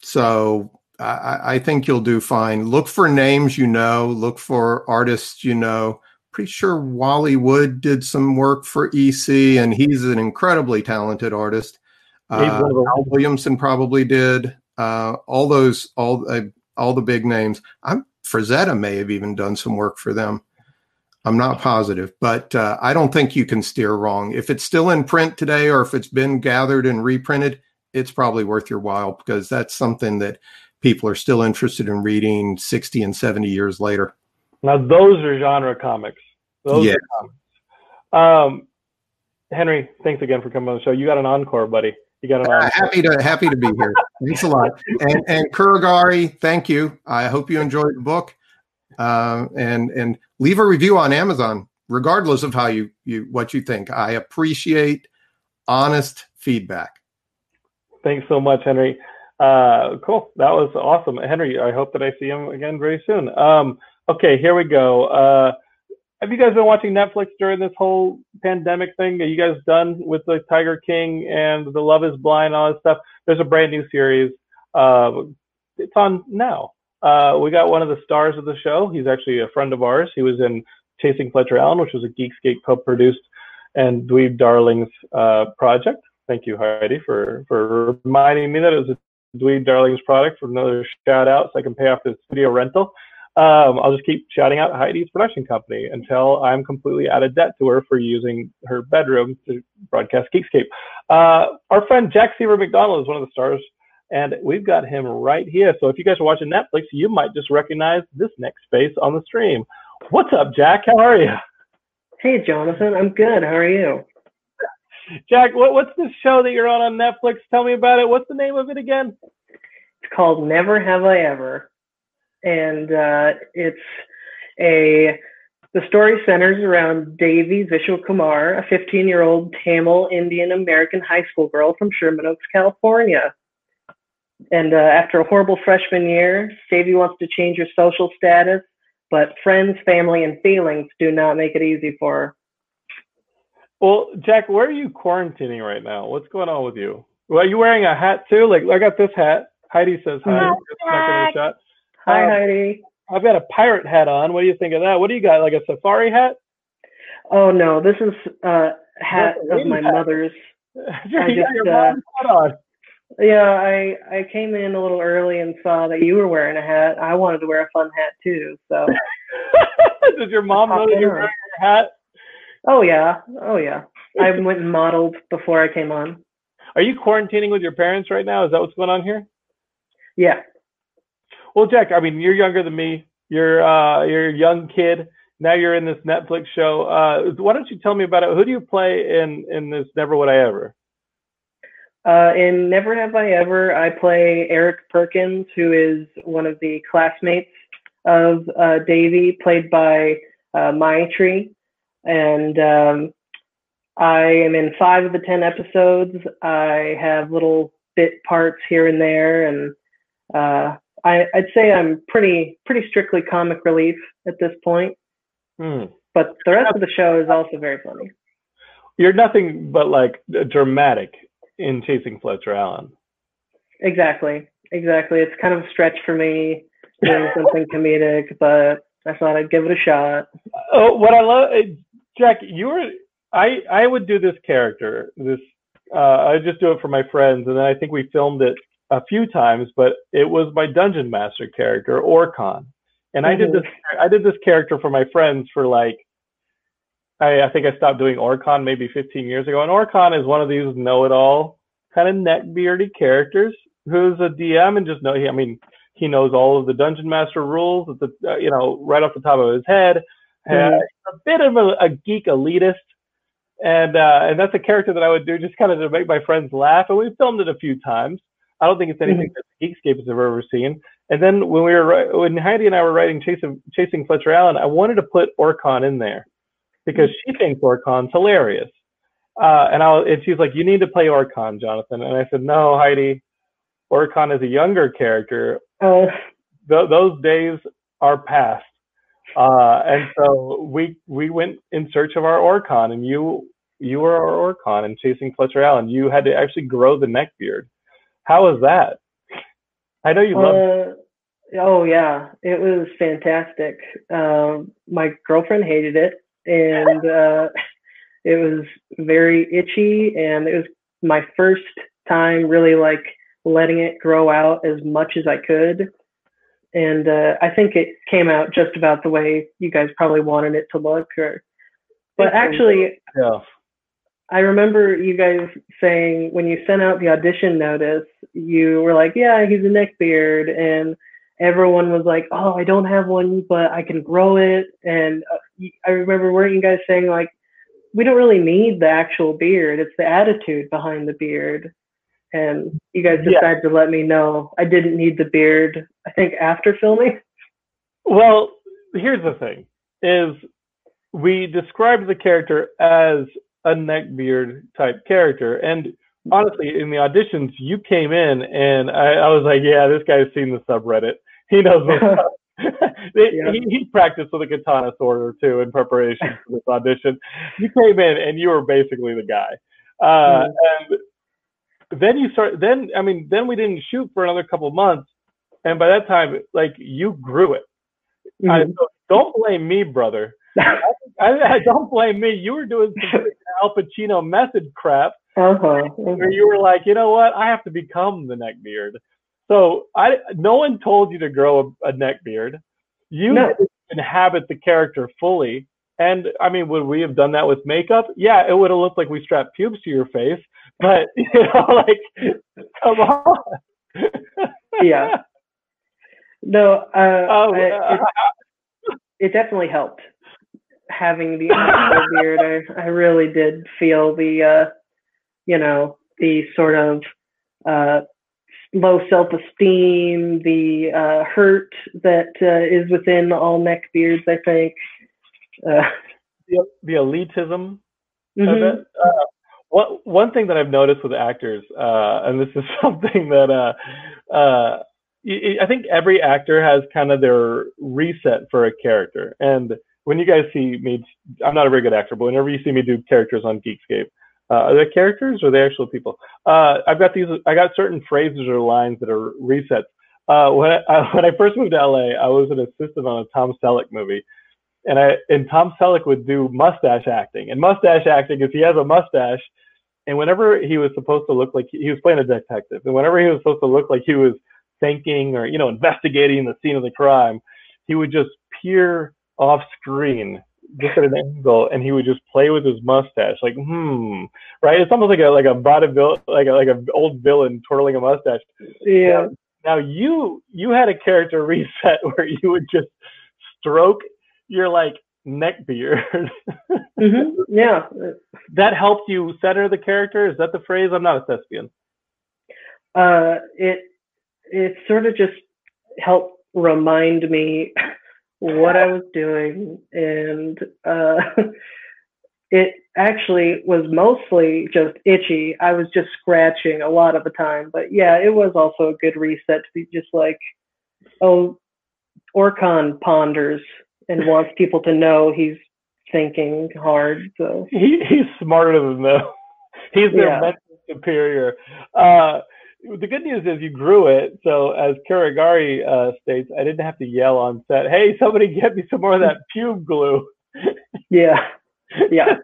so I- I, think you'll do fine. Look for names you know. Look for artists you know. Pretty sure Wally Wood did some work for EC, and he's an incredibly talented artist. Uh, one of the- Al Williamson probably did. Uh, all those, all uh, all the big names. I'm Frazetta may have even done some work for them. I'm not positive, but uh, I don't think you can steer wrong. If it's still in print today, or if it's been gathered and reprinted, it's probably worth your while because that's something that people are still interested in reading 60 and 70 years later. Now those are genre comics. Those Yeah. are comics. Um, Henry, thanks again for coming on the show. You got an encore, buddy. You got an Uh, encore. happy to happy to be here. Thanks a lot. And and Kuragari, thank you. I hope you enjoyed the book. Uh, and and leave a review on Amazon, regardless of how you you what you think. I appreciate honest feedback. Thanks so much, Henry. Uh, cool. That was awesome. Henry, I hope that I see him again very soon. Um, okay, here we go. Uh, have you guys been watching Netflix during this whole pandemic thing? Are you guys done with the Tiger King and the Love is Blind, all that stuff? There's a brand new series. Uh, it's on now. Uh, we got one of the stars of the show. He's actually a friend of ours. He was in Chasing Fletcher Allen, which was a Geekscape co-produced and Dweeb Darlings uh, project. Thank you, Heidi, for for reminding me that it was a Dweeb Darlings product for another shout out so I can pay off the studio rental. Um, I'll just keep shouting out Heidi's production company until I'm completely out of debt to her for using her bedroom to broadcast Geekscape. Uh, our friend Jack Seavor McDonald is one of the stars, and we've got him right here. So if you guys are watching Netflix, you might just recognize this next face on the stream. What's up, Jack? How are you? Hey, Jonathan. I'm good. How are you? Jack, what, what's this show that you're on on Netflix? Tell me about it. What's the name of it again? It's called Never Have I Ever, and uh, it's a the story centers around Devi Vishwakumar, a 15-year-old Tamil Indian American high school girl from Sherman Oaks, California. And uh, after a horrible freshman year, Devi wants to change her social status, but friends, family, and feelings do not make it easy for her. Well, Jack, where are you quarantining right now? What's going on with you? Well, are you wearing a hat too? Like, I got this hat. Heidi says hi. Hi, Just not giving a shot. Hi, Um, Heidi. I've got a pirate hat on. What do you think of that? What do you got? Like a safari hat? Oh no, this is a hat a of my hat. mother's. [LAUGHS] I just, uh, hat on. Yeah, I I came in a little early and saw that you were wearing a hat. I wanted to wear a fun hat too. So, [LAUGHS] Does your mom know that you're wearing a hat? Oh yeah, oh yeah. I [LAUGHS] went and modeled before I came on. Are you quarantining with your parents right now? Is that what's going on here? Yeah. Well, Jack, I mean, you're younger than me. You're uh, you're a young kid. Now you're in this Netflix show. Uh, why don't you tell me about it? Who do you play in in this Never Would I Ever? Uh, in Never Have I Ever, I play Eric Perkins, who is one of the classmates of uh, Devi, played by uh, Maitreyi. And um, I am in five of the ten episodes. I have little bit parts here and there, and uh, I, I'd say I'm pretty pretty strictly comic relief at this point. Hmm. But the rest of the show is also very funny. You're nothing but like dramatic in Chasing Fletcher Allen. Exactly, exactly. It's kind of a stretch for me doing [LAUGHS] something comedic, but I thought I'd give it a shot. Oh, what I love, Jack, you were. I I would do this character. This uh, I just do it for my friends, and then I think we filmed it a few times. But it was my dungeon master character, Orcon, and I did Mhm. this. I did this character for my friends for like. I, I think I stopped doing Orcon maybe 15 years ago, and Orcon is one of these know-it-all kind of neckbeardy characters who's a DM and just know he I mean he knows all of the dungeon master rules at the uh, you know right off the top of his head. Uh, Mhm. A bit of a, a geek elitist, and uh, and that's a character that I would do just kind of to make my friends laugh. And we filmed it a few times. I don't think it's anything that Geekscape has ever seen. And then when we were when Heidi and I were writing Chasing Chasing Fletcher Allen, I wanted to put Orcon in there because she thinks Orcon's hilarious. Uh, and I and she's like, you need to play Orcon, Jonathan. And I said, no, Heidi, Orcon is a younger character. Oh, Th- those days are past. Uh, and so we we went in search of our Orcon, and you you were our Orcon and Chasing Fletcher Allen. You had to actually grow the neck beard. How was that? I know you love. uh, oh yeah, it was fantastic. Um, my girlfriend hated it, and uh, [LAUGHS] it was very itchy, and it was my first time really like letting it grow out as much as I could. And uh, I think it came out just about the way you guys probably wanted it to look. Or, but actually, yeah. I remember you guys saying when you sent out the audition notice, you were like, "Yeah, he's a neckbeard," and everyone was like, "Oh, I don't have one, but I can grow it." And uh, I remember weren't you guys saying like, "We don't really need the actual beard; it's the attitude behind the beard." And you guys Yeah. decided to let me know I didn't need the beard. I think after filming. Well, here's the thing: is we described the character as a neckbeard type character, and honestly, in the auditions, you came in, and I, I was like, "Yeah, this guy's seen the subreddit. He knows what's [LAUGHS] up." Yeah. he, he practiced with a katana sword or two in preparation for this audition. You came in, and you were basically the guy. Uh, And then you start. Then I mean, then we didn't shoot for another couple months, and by that time, like you grew it. I, Mhm. so don't blame me, brother. [LAUGHS] I, I, don't blame me. You were doing some [LAUGHS] Al Pacino method crap uh-huh. where you were like, you know what? I have to become the neck beard So I, no one told you to grow a, a neckbeard. You No. inhabit the character fully. And I mean, would we have done that with makeup? Yeah, it would have looked like we strapped pubes to your face. But [LAUGHS] you know, like, come on. yeah. No, uh, Oh, I- uh, it, it definitely helped having the [LAUGHS] beard. I, I really did feel the, uh, you know, the sort of uh, low self-esteem, the uh, hurt that uh, is within all neck beards. I think. Uh, the, the elitism of mhm. it. Uh, one one thing that I've noticed with actors, uh, and this is [LAUGHS] something that uh, uh, I think every actor has kind of their reset for a character. And when you guys see me, I'm not a very good actor, but whenever you see me do characters on Geekscape, uh, are they characters or are they actual people? Uh, I've got these, I got certain phrases or lines that are resets. Uh, when I, [LAUGHS] when I first moved to LA, I was an assistant on a Tom Selleck movie, and I and Tom Selleck would do mustache acting. And mustache acting is he has a mustache, and whenever he was supposed to look like he was playing a detective, and whenever he was supposed to look like he was thinking or you know investigating the scene of the crime, he would just peer off screen just at an angle, and he would just play with his mustache, like hmm, right? It's almost like a like a vaudeville, like a like an old villain twirling a mustache. Yeah. Now you you had a character [LAUGHS] reset where you would just stroke your like neck beard. [LAUGHS] hmm Yeah. that helped you center the character. Is that the phrase? I'm not a thespian. uh, it it sort of just helped remind me what I was doing, and uh, [LAUGHS] it actually was mostly just itchy. I was just scratching a lot of the time, but yeah, it was also a good reset to be just like, oh, Orcon ponders and wants people to know he's thinking hard. So He, he's smarter than them. [LAUGHS] He's their Yeah. mental superior. Uh, the good news is you grew it. So as Karagari uh, states, I didn't have to yell on set, "Hey, somebody get me some more of that pube glue." [LAUGHS] yeah, yeah.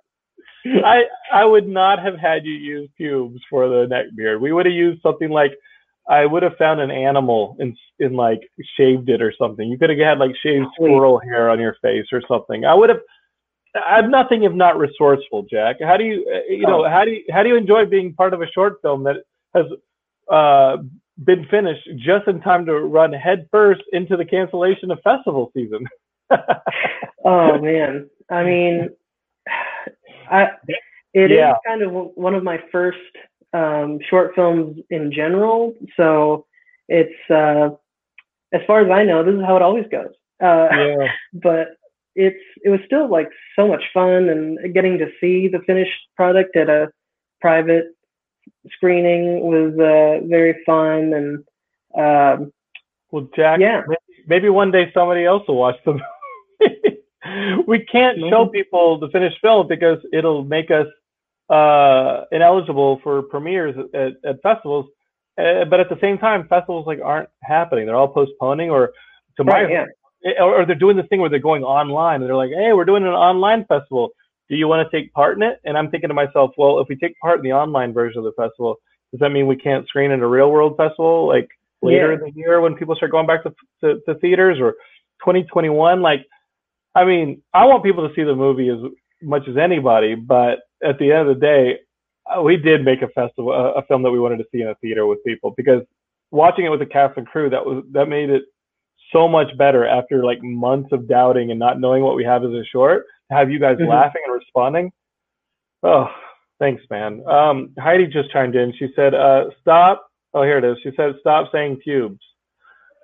I I would not have had you use pubes for the neck beard. We would have used something like I would have found an animal and in like shaved it or something. You could have had like shaved squirrel hair on your face or something. I would have. I'm nothing if not resourceful, Jack. How do you uh, you know Oh. how do you how do you enjoy being part of a short film that has uh, been finished just in time to run headfirst into the cancellation of festival season. [LAUGHS] Oh man, I mean, [SIGHS] I it is Yeah. kind of one of my first um, short films in general. So it's uh, as far as I know, this is how it always goes. Uh, yeah. [LAUGHS] but it's it was still like so much fun and getting to see the finished product at a private screening was uh, very fun and um, Well, Jack, Yeah. maybe, maybe one day somebody else will watch the [LAUGHS] movie. we can't show people the finished film because it'll make us uh, ineligible for premieres at, at festivals. Uh, but at the same time, festivals like aren't happening; they're all postponing, or to my right, yeah. or, or they're doing this thing where they're going online and they're like, "Hey, we're doing an online festival. Do you want to take part in it?" And I'm thinking to myself, "Well, if we take part in the online version of the festival, does that mean we can't screen in a real world festival like later Yeah. in the year when people start going back to, to, to theaters or 2021?" Like, I mean, I want people to see the movie as much as anybody, but at the end of the day, uh, we did make a festival, a, a film that we wanted to see in a theater with people because watching it with the cast and crew, that was that made it so much better after like months of doubting and not knowing what we have as a short. To have you guys Mhm. laughing and responding, oh, thanks, man. Um, Heidi just chimed in. She said, uh, "Stop." Oh, here it is. She said, "Stop saying pubes."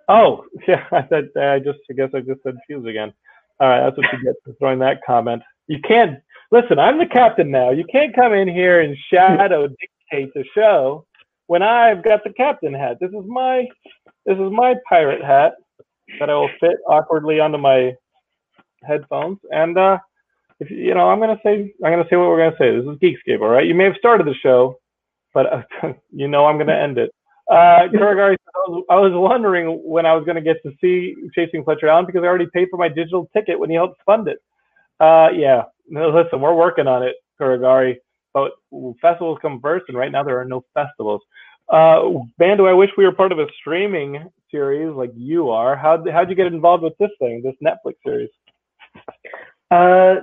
Oh, [LAUGHS] yeah. I said. I just. I guess I just said pubes again. All right, that's what you get for throwing that comment. You can't listen. I'm the captain now. You can't come in here and shadow [LAUGHS] dictate the show when I've got the captain hat. This is my this is my pirate hat that I will fit awkwardly onto my headphones. And uh, if you know, I'm gonna say I'm gonna say what we're gonna say. This is Geekscape, all right? You may have started the show, but uh, [LAUGHS] you know I'm gonna end it. Uh, Kuragari, I was, I was wondering when I was gonna get to see Chasing Fletcher Allen because I already paid for my digital ticket when he helped fund it. Uh, yeah, no, listen, we're working on it, Kuragari. But festivals come first, and right now there are no festivals. Uh, man, do I wish we were part of a streaming series like you are. How how'd you get involved with this thing, this Netflix series? Uh,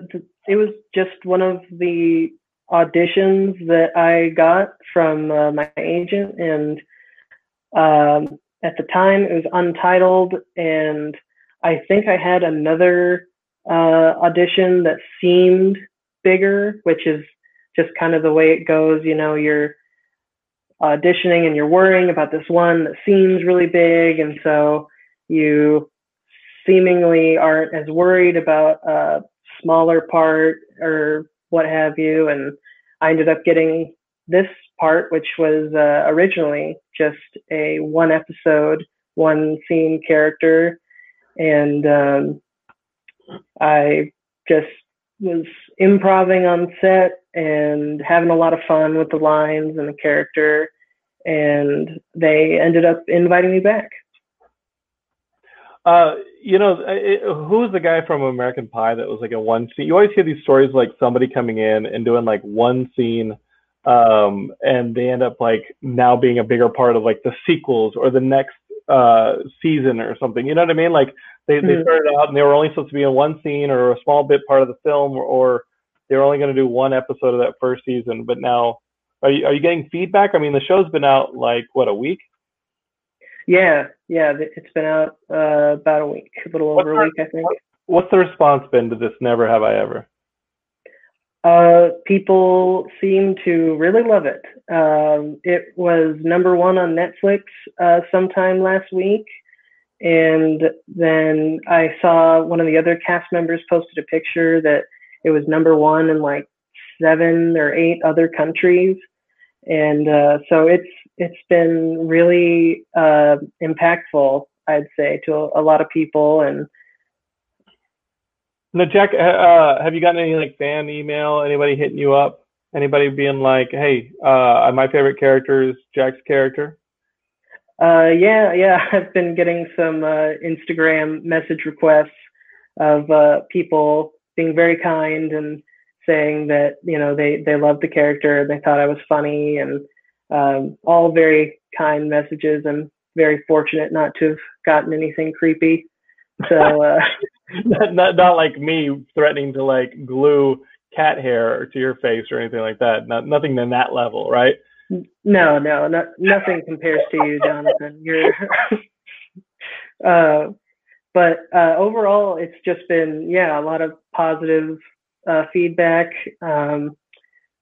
it was just one of the auditions that I got from uh, my agent, and um, at the time it was untitled, and I think I had another uh, audition that seemed bigger, which is just kind of the way it goes. You know, you're auditioning and you're worrying about this one that seems really big, and so you seemingly aren't as worried about a smaller part or what have you. And I ended up getting this part, which was uh, originally just a one episode, one scene character. And um, I just was improvising on set and having a lot of fun with the lines and the character. And they ended up inviting me back. Uh, you know, it, who's the guy from American Pie that was like a one scene? You always hear these stories like somebody coming in and doing like one scene, um, and they end up like now being a bigger part of like the sequels or the next uh season or something. You know what I mean? Like they they Mhm. started out and they were only supposed to be in one scene or a small bit part of the film, or, or they were only going to do one episode of that first season. But now, are you are you getting feedback? I mean, the show's been out like what a week. Yeah, yeah, it's been out uh, about a week, a little What's over a week, I think. What's the response been to this? Never have I ever. Uh, people seem to really love it. Um, it was number one on Netflix uh, sometime last week, and then I saw one of the other cast members posted a picture that it was number one in like seven or eight other countries, and uh, so it's it's been really uh, impactful, I'd say, to a, a lot of people, and No, Jack, uh, uh, have you gotten any like fan email? Anybody hitting you up? Anybody being like, "Hey, uh, my favorite character is Jack's character." Uh, yeah, yeah. [LAUGHS] I've been getting some uh, Instagram message requests of uh, people being very kind and saying that you know they they loved the character and they thought I was funny and um, all very kind messages. I'm very fortunate not to have gotten anything creepy. So uh, [LAUGHS] [LAUGHS] [LAUGHS] not, not not like me threatening to like glue cat hair to your face or anything like that. Not nothing to that level, right? No, no, no nothing compares to you, Jonathan. You're, [LAUGHS] uh, but uh, overall, it's just been yeah a lot of positive uh, feedback. Um,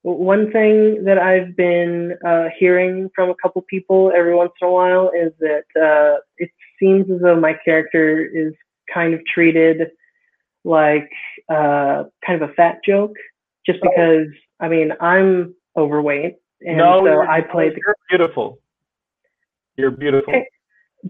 one thing that I've been uh, hearing from a couple people every once in a while is that uh, it seems as though my character is kind of treated like uh, kind of a fat joke, just because I mean I'm overweight and no, so I played the You're beautiful. You're beautiful. Okay.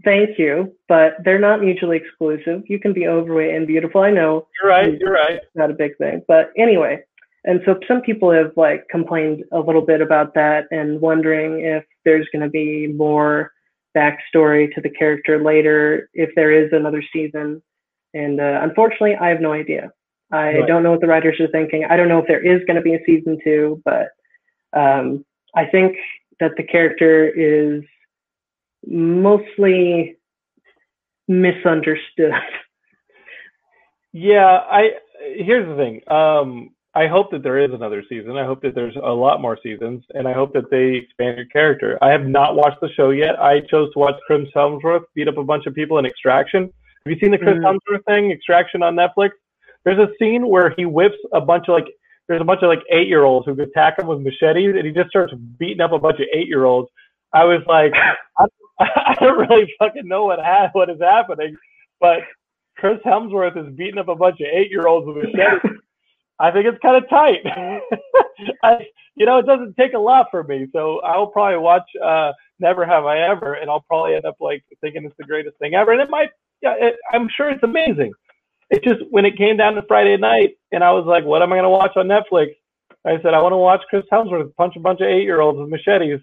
Thank you, but they're not mutually exclusive. You can be overweight and beautiful. I know You're right. You're right. not a big thing, but anyway. And so some people have like complained a little bit about that and wondering if there's going to be more backstory to the character later, if there is another season. And uh, unfortunately, I have no idea. I Right. don't know what the writers are thinking. I don't know if there is going to be a season two, but um, I think that the character is mostly misunderstood. [LAUGHS] Yeah, I here's the thing. Um, I hope that there is another season. I hope that there's a lot more seasons, and I hope that they expand your character. I have not watched the show yet. I chose to watch Chris Hemsworth beat up a bunch of people in Extraction. Have you seen the Chris Mhm. Hemsworth thing, Extraction on Netflix? There's a scene where he whips a bunch of like there's a bunch of like eight year olds who attack him with machetes, and he just starts beating up a bunch of eight year olds. I was like, [LAUGHS] I, [LAUGHS] I don't really fucking know what ha- what is happening, but Chris Hemsworth is beating up a bunch of eight year olds with machetes. [LAUGHS] I think it's kind of tight. [LAUGHS] [LAUGHS] I, you know, it doesn't take a lot for me, so I'll probably watch uh, Never Have I Ever, and I'll probably end up like thinking it's the greatest thing ever. And it might, yeah, it, I'm sure it's amazing. It just when it came down to Friday night, and I was like, what am I going to watch on Netflix? I said, I want to watch Chris Hemsworth punch a bunch of eight year olds with machetes.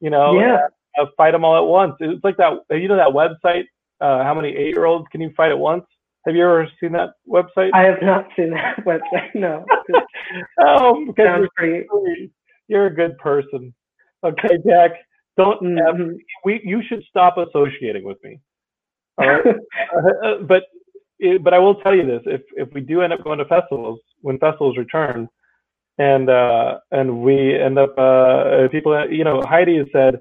You know, Yeah. uh, fight them all at once. It's like that. You know that website? Uh, how many eight year olds can you fight at once? Have you ever seen that website? I have not seen that [LAUGHS] website. No, [LAUGHS] oh, because sounds you're, pretty. you're a good person. Okay, Jack. Don't. Mhm. we. You should stop associating with me. All right. [LAUGHS] Uh, but it, but I will tell you this: if if we do end up going to festivals when festivals return, and uh, and we end up uh, people, you know, Heidi has said,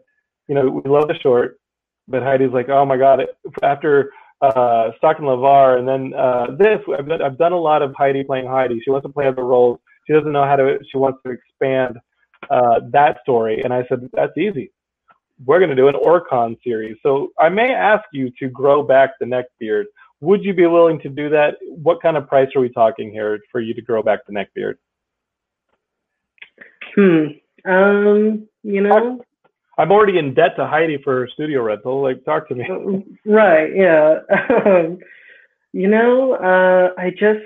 you know, we love the short, but Heidi's like, oh my god, after uh, Stock and Lavar, and then uh, this, I've done, I've done a lot of Heidi playing Heidi. She wants to play other roles. She doesn't know how to. She wants to expand uh, that story, and I said that's easy. We're going to do an Orcon series. So I may ask you to grow back the neck beard. Would you be willing to do that? What kind of price are we talking here for you to grow back the neck beard? Hmm. Um. You know. I'm already in debt to Heidi for her studio rental. Like, talk to me. [LAUGHS] Right. Yeah. [LAUGHS] You know. Uh. I just.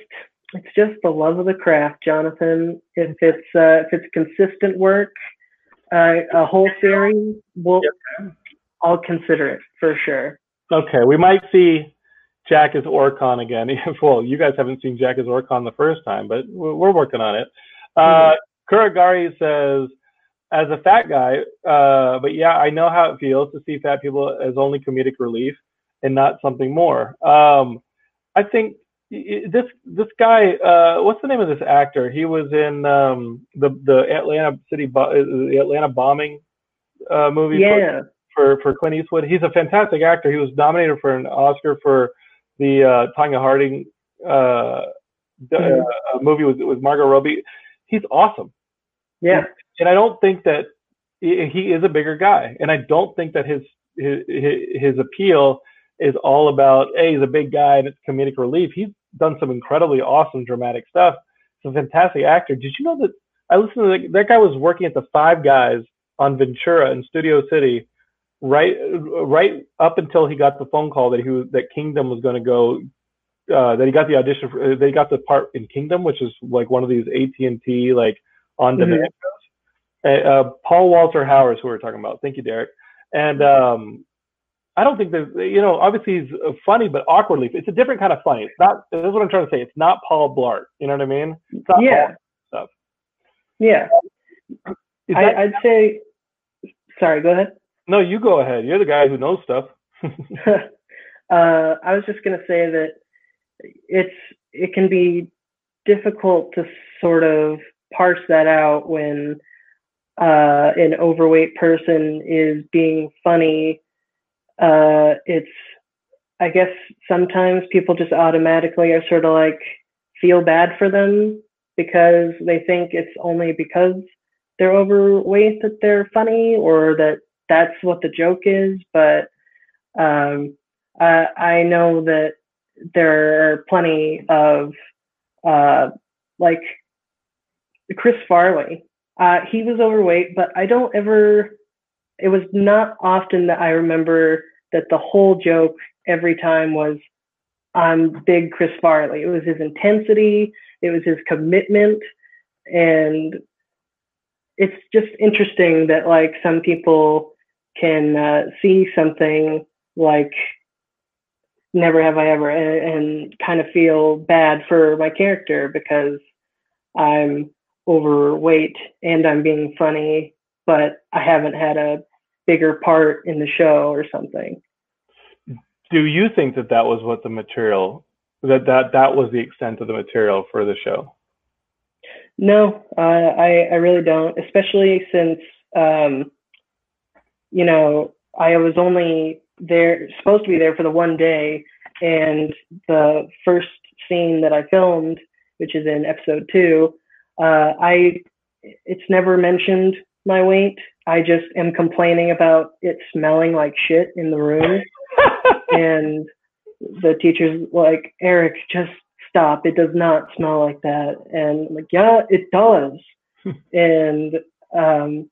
It's just the love of the craft, Jonathan. If it's uh, if it's consistent work, uh, a whole series, well, I'll consider it for sure. Okay, we might see Jack as Orcon again. [LAUGHS] well, you guys haven't seen Jack as Orcon the first time, but we're we're working on it. Uh, Kuragari says, as a fat guy, uh, but yeah, I know how it feels to see fat people as only comedic relief and not something more. Um, I think this this guy, uh, what's the name of this actor? He was in um, the the Atlanta City bo- uh, the Atlanta bombing uh, movie. for- Yeah. for for Clint Eastwood. He's a fantastic actor. He was nominated for an Oscar for the uh, Tonya Harding uh, Mhm. uh, movie with with Margot Robbie. He's awesome, Yeah. And I don't think that he is a bigger guy, and I don't think that his his his appeal is all about hey he's a big guy and it's comedic relief. He's done some incredibly awesome dramatic stuff. He's a fantastic actor. Did you know that I listened to that, that guy was working at the Five Guys on Ventura in Studio City right right up until he got the phone call that he was that Kingdom was going to go uh, that he got the audition for, they got the part in Kingdom which is like one of these AT&T like on demand shows. Uh, uh, Paul Walter Hauser is who we're talking about. Thank you, Derek. And um, I don't think that you know. Obviously, he's uh, funny, but awkwardly. It's a different kind of funny. It's not. This is what I'm trying to say. It's not Paul Blart. You know what I mean? It's not Yeah. Paul stuff. Yeah. I, that- I'd say. Sorry. Go ahead. no, you go ahead. You're the guy who knows stuff. [LAUGHS] [LAUGHS] uh, I was just going to say that it's it can be difficult to sort of parse that out when uh, an overweight person is being funny. Uh, it's, I guess sometimes people just automatically are sort of like feel bad for them because they think it's only because they're overweight that they're funny or that that's what the joke is. But um, I, I know that there are plenty of uh, like Chris Farley. Uh, he was overweight, but I don't ever. It was not often that I remember that the whole joke every time was I'm big Chris Farley. It was his intensity, it was his commitment, and it's just interesting that like some people can uh, see something like never have I ever and, and kind of feel bad for my character because I'm overweight and I'm being funny, but I haven't had a bigger part in the show or something. Do you think that that was what the material that that that was the extent of the material for the show? No, uh, I I really don't, especially since um, you know I was only there supposed to be there for the one day, and the first scene that I filmed, which is in episode two, uh, I it's never mentioned my weight. I just am complaining about it smelling like shit in the room, [LAUGHS] and the teacher's like, Eric, just stop. It does not smell like that. And I'm like, yeah, it does. [LAUGHS] and um,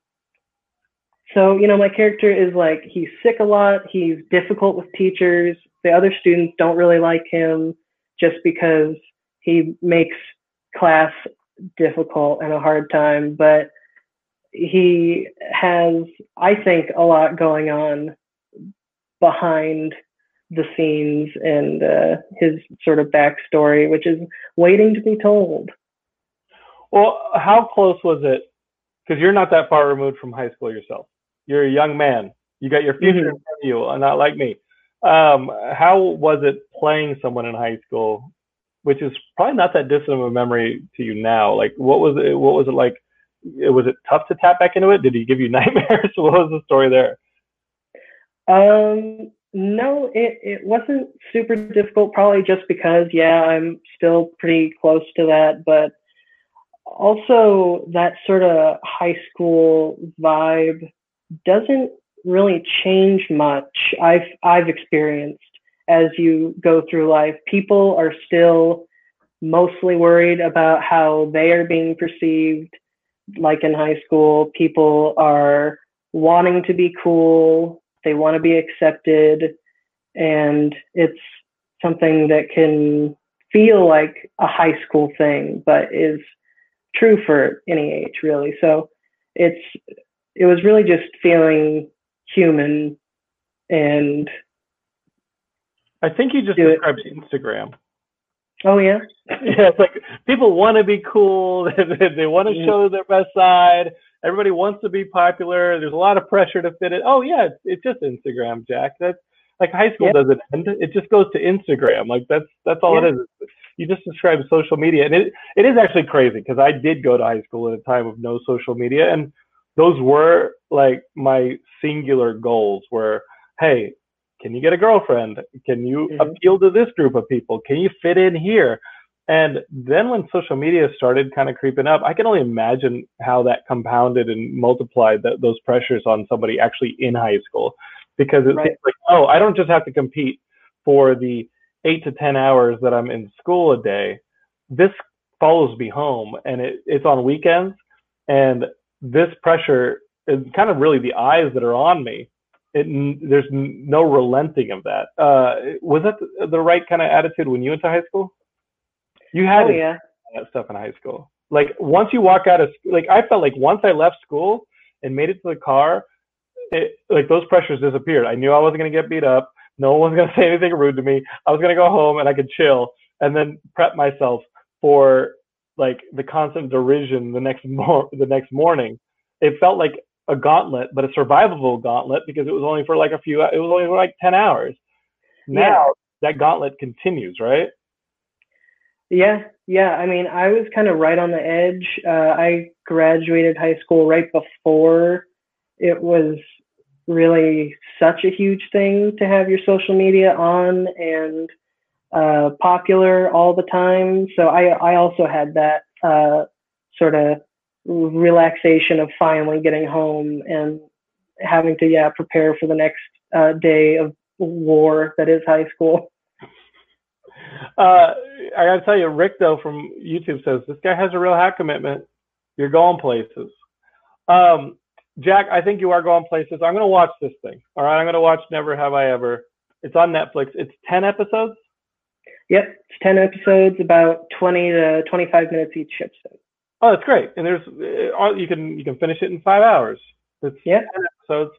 so, you know, my character is like, he's sick a lot. He's difficult with teachers. The other students don't really like him just because he makes class difficult and a hard time. But he has, I think, a lot going on behind the scenes and uh, his sort of backstory, which is waiting to be told. Well, how close was it? Because you're not that far removed from high school yourself. You're a young man. You got your future Mhm. in front of you, uh, not like me. Um, how was it playing someone in high school, which is probably not that distant of a memory to you now? Like, what was it? What was it like? Was it tough to tap back into it? Did he give you [LAUGHS] nightmares? what was the story there? Um, no, it, it wasn't super difficult, probably just because, yeah, I'm still pretty close to that, but also that sort of high school vibe doesn't really change much. I've I've experienced as you go through life. People are still mostly worried about how they are being perceived. Like in high school, people are wanting to be cool, they want to be accepted, and it's something that can feel like a high school thing, but is true for any age, really. So it's it was really just feeling human and I think you just Do it. described Instagram. oh yeah [LAUGHS] yeah, it's like people want to be cool. [LAUGHS] they, want to Mhm. show their best side. Everybody wants to be popular. There's a lot of pressure to fit it. Oh yeah, it's, it's just Instagram, Jack. That's like high school Yep. doesn't end. It just goes to Instagram. Like that's that's all Yeah. it is. You just describe social media, and it it is actually crazy because I did go to high school at a time of no social media, and those were like my singular goals. Were hey, can you get a girlfriend? Can you Mhm. appeal to this group of people? Can you fit in here? And then when social media started kind of creeping up, I can only imagine how that compounded and multiplied that, those pressures on somebody actually in high school. Because it's Right. like, oh, I don't just have to compete for the eight to 10 hours that I'm in school a day. This follows me home and it, it's on weekends. And this pressure is kind of really the eyes that are on me. It, there's no relenting of that. Uh, was that the, the right kind of attitude when you went to high school? You had oh yeah that stuff in high school. Like once you walk out of like I felt like once I left school and made it to the car, it, like those pressures disappeared. I knew I wasn't gonna get beat up. No one was gonna [LAUGHS] say anything rude to me. I was gonna go home and I could chill and then prep myself for like the constant derision the next [LAUGHS] mor- the next morning. It felt like a gauntlet, but a survivable gauntlet because it was only for like a few. It was only for like ten hours. Now Yeah. that gauntlet continues, right? Yeah, yeah. I mean, I was kind of right on the edge. Uh, I graduated high school right before it was really such a huge thing to have your social media on and uh, popular all the time. So I, I also had that uh, sort of relaxation of finally getting home and having to, yeah, prepare for the next uh, day of war that is high school. [LAUGHS] Uh, I gotta tell you, Rick though from YouTube says this guy has a real hat commitment. You're going places. Um, Jack, I think you are going places. I'm gonna watch this thing. All right, I'm gonna watch Never Have I Ever. It's on Netflix. It's ten episodes. Yep, it's 10 episodes, about 20 to 25 minutes each episode. Oh, that's great. And there's uh, you can you can finish it in five hours. It's Yeah. So it's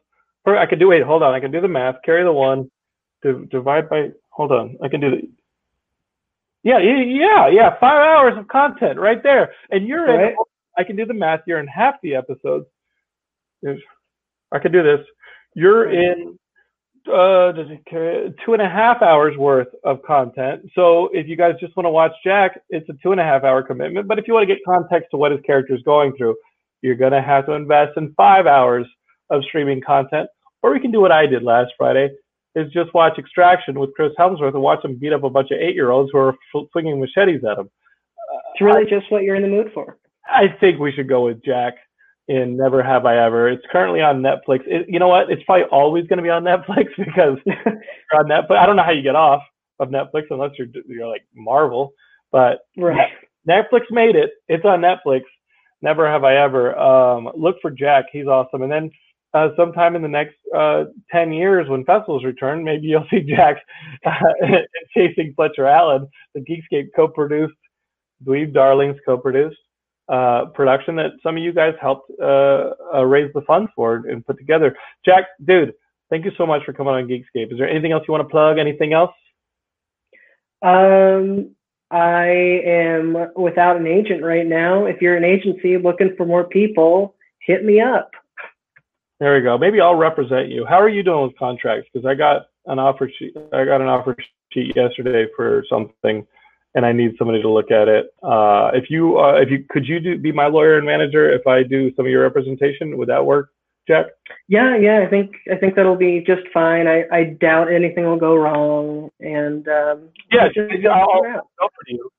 I could do wait, hold on. I can do the math. Carry the one. Div- divide by. Hold on. I can do the. Yeah, yeah, yeah. Five hours of content right there, and you're in. I can do the math. You're in half the episodes. There's, I can do this. You're in. Uh, does it carry two and a half hours worth of content? So if you guys just want to watch Jack, it's a two and a half hour commitment. But if you want to get context to what his character is going through, you're gonna have to invest in five hours of streaming content. Or we can do what I did last Friday, is just watch Extraction with Chris Hemsworth and watch him beat up a bunch of eight year olds who are f- swinging machetes at him. It's really just what you're in the mood for. I think we should go with Jack in Never Have I Ever. It's currently on Netflix. It, you know what? It's probably always going to be on [LAUGHS] Netflix because you're on Netflix. I don't know how you get off of Netflix unless you're you're like Marvel, but right. Netflix made it. It's on Netflix. Never have I ever. Um, look for Jack. He's awesome. And then uh, sometime in the next uh, 10 years when festivals return, maybe you'll see [LAUGHS] Jack uh, [LAUGHS] chasing Fletcher Allen, the Geekscape co-produced, Dweeb Darlings co-produced uh, production that some of you guys helped uh, uh, raise the funds for and put together. Jack, dude, thank you so much for coming on Geekscape. Is there anything else you want to plug? Anything else? Um, I am without an agent right now. If you're an agency looking for more people, hit me up. There we go. Maybe I'll represent you. How are you doing with contracts? Because I got an offer sheet. I got an offer sheet yesterday for something, and I need somebody to look at it. Uh, if you, uh, if you, could you do, be my lawyer and manager if I do some of your representation? Would that work, Jack? Yeah, yeah, I think I think that'll be just fine. I, I doubt anything will go wrong. And um, Yeah, just- I'll, I'll send it over to you.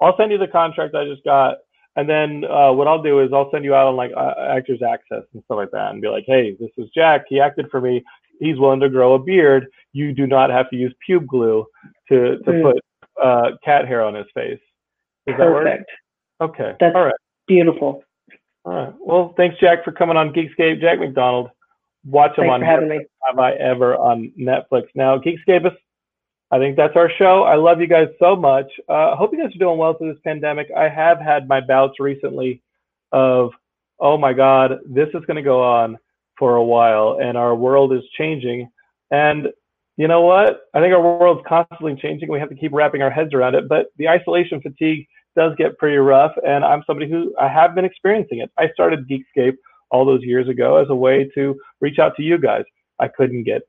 I'll send you the contract I just got, and then uh, what I'll do is I'll send you out on like uh, Actors Access and stuff like that, and be like, hey, this is Jack. He acted for me. He's willing to grow a beard. You do not have to use pube glue to to Mm. put uh, cat hair on his face. Does that work? perfect. Okay. That's- All right. Beautiful. All right. Well, thanks, Jack, for coming on Geekscape. Jack McDonald. Watch him Thanks on for having me. have I ever on Netflix. Now, Geekscapists, I think that's our show. I love you guys so much. Uh, I hope you guys are doing well through this pandemic. I have had my bouts recently of, oh my God, this is going to go on for a while and our world is changing. And you know what? I think our world's constantly changing. We have to keep wrapping our heads around it. But the isolation fatigue does get pretty rough. And I'm somebody who I have been experiencing it. I started Geekscape all those years ago as a way to reach out to you guys. I couldn't get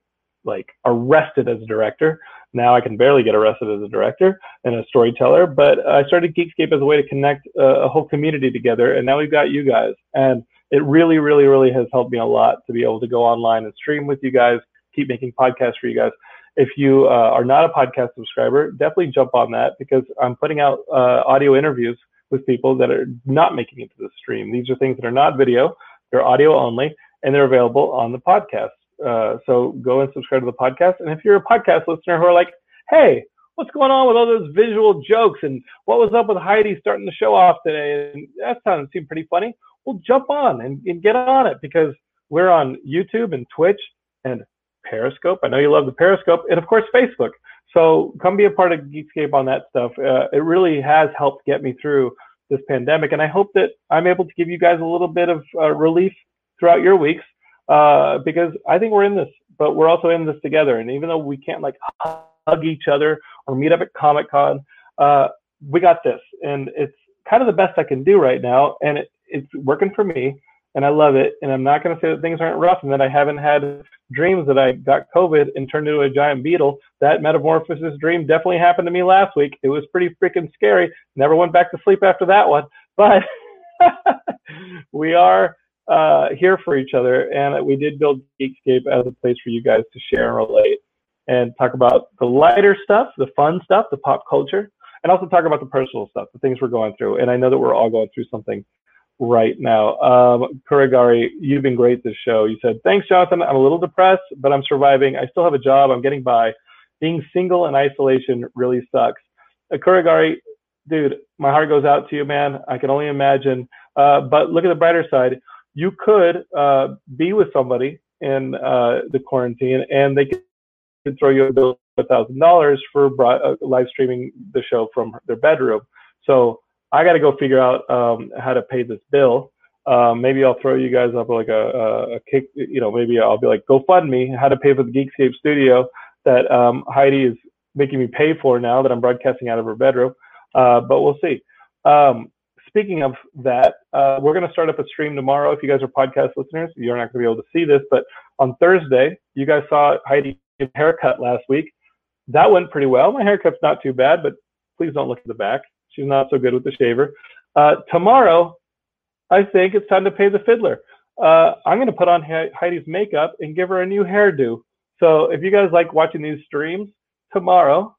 like arrested as a director. Now I can barely get arrested as a director and a storyteller, but I started Geekscape as a way to connect uh, a whole community together. And now we've got you guys. And it really, really, really has helped me a lot to be able to go online and stream with you guys, keep making podcasts for you guys. If you uh, are not a podcast subscriber, definitely jump on that because I'm putting out uh, audio interviews with people that are not making it to the stream. These are things that are not video, they're audio only, and they're available on the podcast. Uh, so go and subscribe to the podcast. And if you're a podcast listener who are like, hey, what's going on with all those visual jokes and what was up with Heidi starting the show off today? And that sounded seemed pretty funny. Well, jump on and, and get on it because we're on YouTube and Twitch and Periscope. I know you love the Periscope and of course Facebook. So come be a part of Geekscape on that stuff. Uh, it really has helped get me through this pandemic, and I hope that I'm able to give you guys a little bit of uh, relief throughout your weeks uh, because I think we're in this, but we're also in this together. And even though we can't like hug each other or meet up at Comic Con, uh, we got this, and it's kind of the best I can do right now, and it, it's working for me. And I love it. And I'm not going to say that things aren't rough and that I haven't had dreams that I got COVID and turned into a giant beetle. That metamorphosis dream definitely happened to me last week. It was pretty freaking scary. Never went back to sleep after that one. [LAUGHS] But we are uh, here for each other, and we did build Geekscape as a place for you guys to share and relate and talk about the lighter stuff, the fun stuff, the pop culture, and also talk about the personal stuff, the things we're going through. And I know that we're all going through something right now. Um, Kurigari, you've been great this show. You said, thanks, Jonathan. I'm a little depressed, but I'm surviving. I still have a job. I'm getting by. Being single in isolation really sucks. Uh, Kurigari, dude, my heart goes out to you, man. I can only imagine. Uh, but look at the brighter side. You could uh, be with somebody in uh, the quarantine, and they could throw you a bill of thousand dollars for uh, live streaming the show from their bedroom. So I got to go figure out um, how to pay this bill. Um, maybe I'll throw you guys up like a, a, a, kick, you know, maybe I'll be like, go fund me how to pay for the Geekscape studio that um, Heidi is making me pay for now that I'm broadcasting out of her bedroom. Uh, but we'll see. Um, speaking of that, uh, we're going to start up a stream tomorrow. If you guys are podcast listeners, you're not going to be able to see this, but on Thursday, you guys saw Heidi haircut last week. That went pretty well. My haircut's not too bad, but please don't look at the back. She's not so good with the shaver. Uh, tomorrow, I think it's time to pay the fiddler. Uh, I'm going to put on Heidi's makeup and give her a new hairdo. So if you guys like watching these streams, tomorrow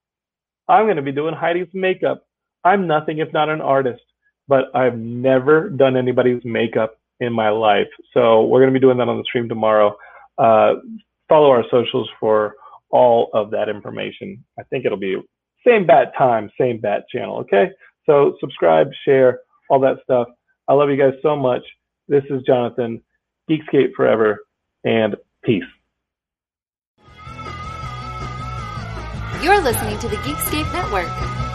I'm going to be doing Heidi's makeup. I'm nothing if not an artist, but I've never done anybody's makeup in my life. So we're going to be doing that on the stream tomorrow. Uh, follow our socials for all of that information. I think it'll be same bat time, same bat channel. Okay. So subscribe, share, all that stuff. I love you guys so much. This is Jonathan, Geekscape Forever, and peace. You're listening to the Geekscape Network.